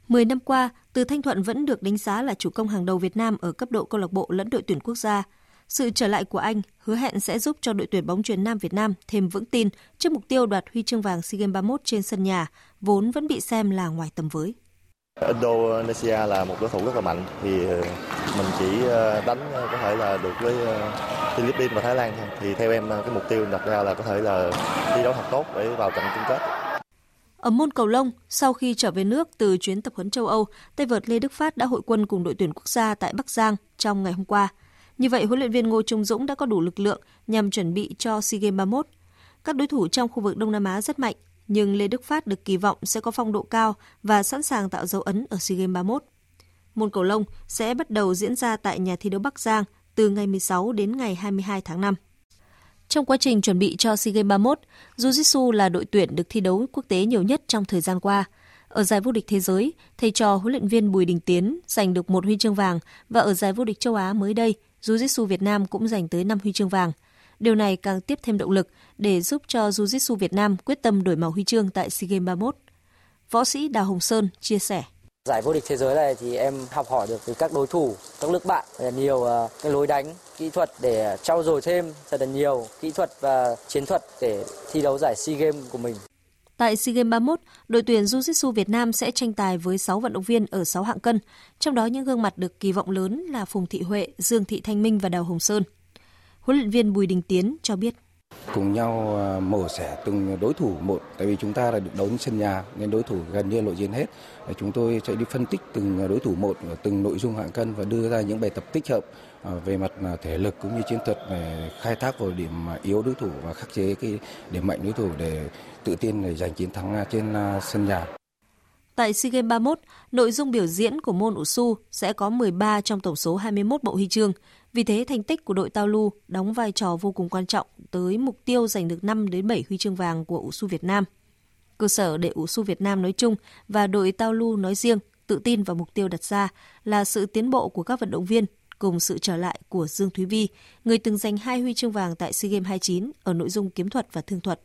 10 năm qua, Từ Thanh Thuận vẫn được đánh giá là chủ công hàng đầu Việt Nam ở cấp độ câu lạc bộ lẫn đội tuyển quốc gia. Sự trở lại của anh hứa hẹn sẽ giúp cho đội tuyển bóng chuyền nam Việt Nam thêm vững tin trước mục tiêu đoạt huy chương vàng SEA Games 31 trên sân nhà, vốn vẫn bị xem là ngoài tầm với. Indonesia là một đối thủ rất là mạnh thì ờ, mình chỉ ờ, đánh ờ, có thể là được với Philippines và Thái Lan thôi. Thì theo em cái mục tiêu đặt ra là có thể là thi đấu thật tốt để vào trận chung kết. Ở môn cầu lông, sau khi trở về nước từ chuyến tập huấn châu Âu, tay vợt Lê Đức Phát đã hội quân cùng đội tuyển quốc gia tại Bắc Giang trong ngày hôm qua. Như vậy, huấn luyện viên Ngô Trung Dũng đã có đủ lực lượng nhằm chuẩn bị cho SEA Games 31. Các đối thủ trong khu vực Đông Nam Á rất mạnh, nhưng Lê Đức Phát được kỳ vọng sẽ có phong độ cao và sẵn sàng tạo dấu ấn ở SEA Games 31. Môn cầu lông sẽ bắt đầu diễn ra tại nhà thi đấu Bắc Giang từ ngày 16 đến ngày 22 tháng 5. Trong quá trình chuẩn bị cho SEA Games 31, Jiu-Jitsu là đội tuyển được thi đấu quốc tế nhiều nhất trong thời gian qua. Ở giải vô địch thế giới, thầy trò huấn luyện viên Bùi Đình Tiến giành được một huy chương vàng và ở giải vô địch châu Á mới đây, Jiu-Jitsu Việt Nam cũng giành tới 5 huy chương vàng. Điều này càng tiếp thêm động lực để giúp cho Jiu-Jitsu Việt Nam quyết tâm đổi màu huy chương tại SEA Games 31. Võ sĩ Đào Hồng Sơn chia sẻ. Giải vô địch thế giới này thì em học hỏi được từ các đối thủ, các nước bạn là nhiều ờ, cái lối đánh, kỹ thuật để trau dồi thêm thật là nhiều kỹ thuật và chiến thuật để thi đấu giải SEA Games của mình. Tại SEA Games 31, đội tuyển Jiu-Jitsu Việt Nam sẽ tranh tài với 6 vận động viên ở 6 hạng cân, trong đó những gương mặt được kỳ vọng lớn là Phùng Thị Huệ, Dương Thị Thanh Minh và Đào Hồng Sơn. Huấn luyện viên Bùi Đình Tiến cho biết. Cùng nhau à, mổ xẻ từng đối thủ một tại vì chúng ta là được đấu trên sân nhà nên đối thủ gần như lộ diện hết. Chúng tôi sẽ đi phân tích từng đối thủ một ở từng nội dung hạng cân và đưa ra những bài tập tích hợp. Ờ, về mặt à, thể lực cũng như chiến thuật để khai thác vào điểm à, yếu đối thủ và khắc chế cái điểm mạnh đối thủ để tự tin để giành chiến thắng à, trên sân nhà. Tại SEA Games 31, nội dung biểu diễn của môn ủ su sẽ có 13 trong tổng số 21 bộ huy chương. Vì thế, thành tích của đội Tao Lu đóng vai trò vô cùng quan trọng tới mục tiêu giành được 5 đến 7 huy chương vàng của ủ su Việt Nam. Cơ sở để ủ su Việt Nam nói chung và đội Tao Lu nói riêng tự tin vào mục tiêu đặt ra là sự tiến bộ của các vận động viên cùng sự trở lại của Dương Thúy Vi, người từng giành hai huy chương vàng tại SEA Games 29 ở nội dung kiếm thuật và thương thuật.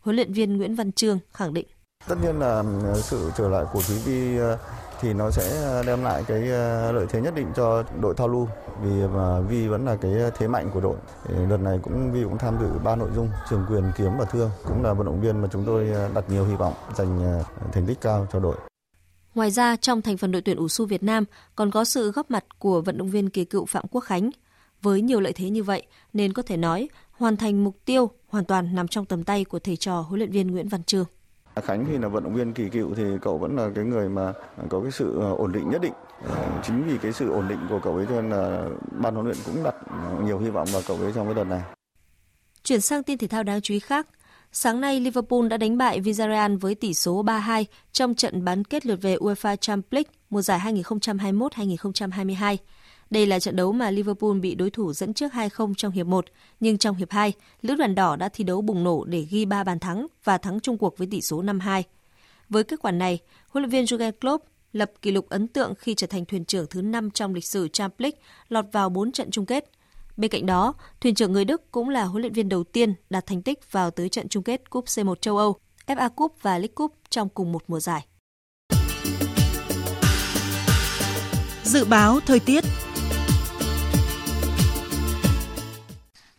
Huấn luyện viên Nguyễn Văn Trương khẳng định Tất nhiên là sự trở lại của Thúy Vi ờ, thì nó sẽ đem lại cái ờ, lợi thế nhất định cho đội thao lưu vì mà Vi vẫn là cái thế mạnh của đội. Lần này cũng Vi cũng tham dự ba nội dung trường quyền, kiếm và thương cũng là vận động viên mà chúng tôi ờ, đặt nhiều hy vọng giành thành tích cao cho đội. Ngoài ra, trong thành phần đội tuyển ủ su Việt Nam còn có sự góp mặt của vận động viên kỳ cựu Phạm Quốc Khánh. Với nhiều lợi thế như vậy, nên có thể nói hoàn thành mục tiêu hoàn toàn nằm trong tầm tay của thầy trò huấn luyện viên Nguyễn Văn Trương. Khánh thì là vận động viên kỳ cựu thì cậu vẫn là cái người mà có cái sự ờ, ổn định nhất định. Ờ, chính vì cái sự ổn định của cậu ấy cho nên là ban huấn luyện cũng đặt nhiều hy vọng vào cậu ấy trong cái đợt này. Chuyển sang tin thể thao đáng chú ý khác. Sáng nay, Liverpool đã đánh bại Villarreal với tỷ số 3-2 trong trận bán kết lượt về UEFA Champions League mùa giải 2021-2022. Đây là trận đấu mà Liverpool bị đối thủ dẫn trước 2-0 trong hiệp 1, nhưng trong hiệp 2, Lữ đoàn đỏ đã thi đấu bùng nổ để ghi 3 bàn thắng và thắng chung cuộc với tỷ số 5-2. Với kết quả này, huấn luyện viên Jurgen Klopp lập kỷ lục ấn tượng khi trở thành thuyền trưởng thứ 5 trong lịch sử Champions League, lọt vào 4 trận chung kết. Bên cạnh đó, thuyền trưởng người Đức cũng là huấn luyện viên đầu tiên đạt thành tích vào tới trận chung kết Cúp C1 châu Âu, FA Cup và League Cup trong cùng một mùa giải. Dự báo thời tiết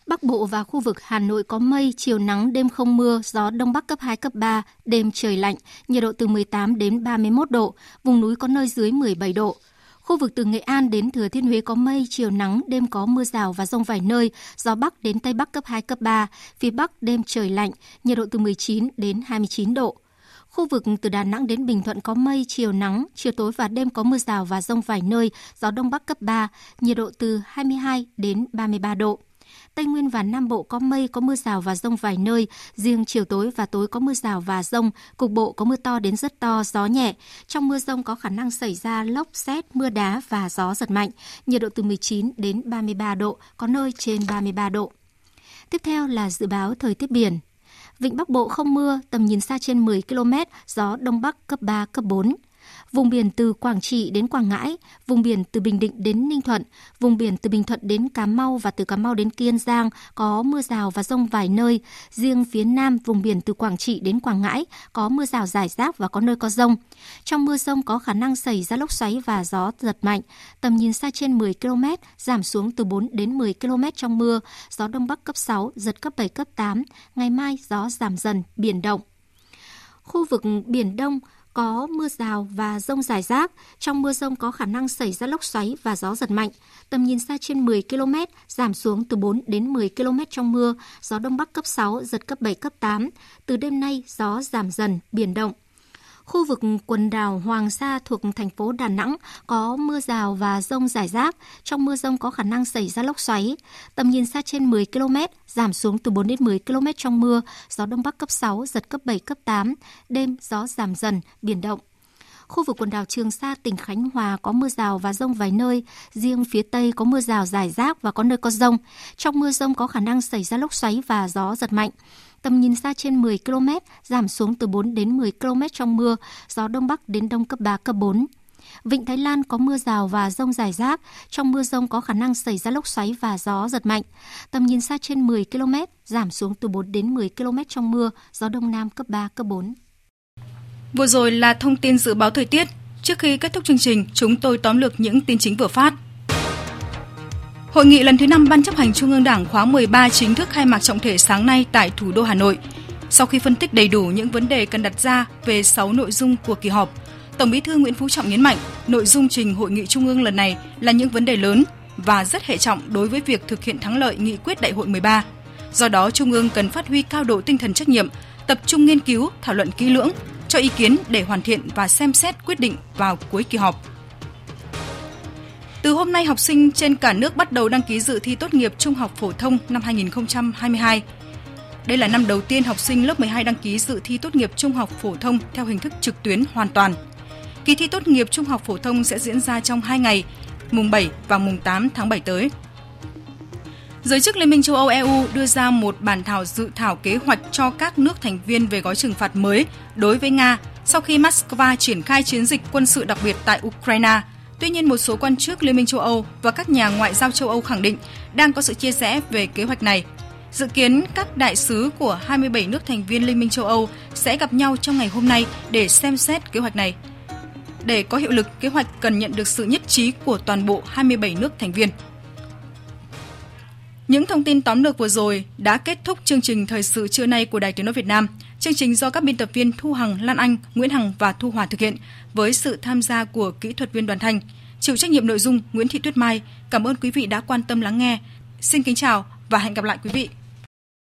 Bắc Bộ và khu vực Hà Nội có mây, chiều nắng, đêm không mưa, gió đông bắc cấp 2, cấp 3, đêm trời lạnh, nhiệt độ từ 18 đến 31 độ, vùng núi có nơi dưới 17 độ. Khu vực từ Nghệ An đến Thừa Thiên Huế có mây, chiều nắng, đêm có mưa rào và rông vài nơi, gió Bắc đến Tây Bắc cấp 2, cấp 3, phía Bắc đêm trời lạnh, nhiệt độ từ 19 đến 29 độ. Khu vực từ Đà Nẵng đến Bình Thuận có mây, chiều nắng, chiều tối và đêm có mưa rào và rông vài nơi, gió Đông Bắc cấp 3, nhiệt độ từ 22 đến 33 độ. Tây Nguyên và Nam Bộ có mây, có mưa rào và rông vài nơi. Riêng chiều tối và tối có mưa rào và rông, cục bộ có mưa to đến rất to, gió nhẹ. Trong mưa rông có khả năng xảy ra lốc, xét, mưa đá và gió giật mạnh. Nhiệt độ từ 19 đến 33 độ, có nơi trên 33 độ. Tiếp theo là dự báo thời tiết biển. Vịnh Bắc Bộ không mưa, tầm nhìn xa trên 10 km, gió Đông Bắc cấp 3, cấp 4 vùng biển từ Quảng Trị đến Quảng Ngãi, vùng biển từ Bình Định đến Ninh Thuận, vùng biển từ Bình Thuận đến Cà Mau và từ Cà Mau đến Kiên Giang có mưa rào và rông vài nơi. Riêng phía Nam, vùng biển từ Quảng Trị đến Quảng Ngãi có mưa rào rải rác và có nơi có rông. Trong mưa rông có khả năng xảy ra lốc xoáy và gió giật mạnh. Tầm nhìn xa trên 10 km, giảm xuống từ 4 đến 10 km trong mưa. Gió Đông Bắc cấp 6, giật cấp 7, cấp 8. Ngày mai gió giảm dần, biển động. Khu vực Biển Đông, có mưa rào và rông rải rác. Trong mưa rông có khả năng xảy ra lốc xoáy và gió giật mạnh. Tầm nhìn xa trên 10 km, giảm xuống từ 4 đến 10 km trong mưa. Gió Đông Bắc cấp 6, giật cấp 7, cấp 8. Từ đêm nay, gió giảm dần, biển động. Khu vực quần đảo Hoàng Sa thuộc thành phố Đà Nẵng có mưa rào và rông rải rác. Trong mưa rông có khả năng xảy ra lốc xoáy. Tầm nhìn xa trên 10 km, giảm xuống từ 4 đến 10 km trong mưa. Gió Đông Bắc cấp 6, giật cấp 7, cấp 8. Đêm gió giảm dần, biển động. Khu vực quần đảo Trường Sa, tỉnh Khánh Hòa có mưa rào và rông vài nơi. Riêng phía Tây có mưa rào rải rác và có nơi có rông. Trong mưa rông có khả năng xảy ra lốc xoáy và gió giật mạnh tầm nhìn xa trên 10 km, giảm xuống từ 4 đến 10 km trong mưa, gió đông bắc đến đông cấp 3, cấp 4. Vịnh Thái Lan có mưa rào và rông rải rác, trong mưa rông có khả năng xảy ra lốc xoáy và gió giật mạnh. Tầm nhìn xa trên 10 km, giảm xuống từ 4 đến 10 km trong mưa, gió đông nam cấp 3, cấp 4. Vừa rồi là thông tin dự báo thời tiết. Trước khi kết thúc chương trình, chúng tôi tóm lược những tin chính vừa phát. Hội nghị lần thứ 5 Ban chấp hành Trung ương Đảng khóa 13 chính thức khai mạc trọng thể sáng nay tại thủ đô Hà Nội. Sau khi phân tích đầy đủ những vấn đề cần đặt ra về 6 nội dung của kỳ họp, Tổng Bí thư Nguyễn Phú Trọng nhấn mạnh, nội dung trình hội nghị Trung ương lần này là những vấn đề lớn và rất hệ trọng đối với việc thực hiện thắng lợi nghị quyết Đại hội 13. Do đó, Trung ương cần phát huy cao độ tinh thần trách nhiệm, tập trung nghiên cứu, thảo luận kỹ lưỡng, cho ý kiến để hoàn thiện và xem xét quyết định vào cuối kỳ họp. Từ hôm nay, học sinh trên cả nước bắt đầu đăng ký dự thi tốt nghiệp trung học phổ thông năm 2022. Đây là năm đầu tiên học sinh lớp 12 đăng ký dự thi tốt nghiệp trung học phổ thông theo hình thức trực tuyến hoàn toàn. Kỳ thi tốt nghiệp trung học phổ thông sẽ diễn ra trong 2 ngày, mùng 7 và mùng 8 tháng 7 tới. Giới chức Liên minh châu Âu EU đưa ra một bản thảo dự thảo kế hoạch cho các nước thành viên về gói trừng phạt mới đối với Nga sau khi Moscow triển khai chiến dịch quân sự đặc biệt tại Ukraine – Tuy nhiên, một số quan chức Liên minh châu Âu và các nhà ngoại giao châu Âu khẳng định đang có sự chia rẽ về kế hoạch này. Dự kiến các đại sứ của 27 nước thành viên Liên minh châu Âu sẽ gặp nhau trong ngày hôm nay để xem xét kế hoạch này. Để có hiệu lực, kế hoạch cần nhận được sự nhất trí của toàn bộ 27 nước thành viên. Những thông tin tóm lược vừa rồi đã kết thúc chương trình thời sự trưa nay của Đài Tiếng nói Việt Nam. Chương trình do các biên tập viên Thu Hằng, Lan Anh, Nguyễn Hằng và Thu Hòa thực hiện với sự tham gia của kỹ thuật viên Đoàn Thanh. Chịu trách nhiệm nội dung Nguyễn Thị Tuyết Mai. Cảm ơn quý vị đã quan tâm lắng nghe. Xin kính chào và hẹn gặp lại quý vị.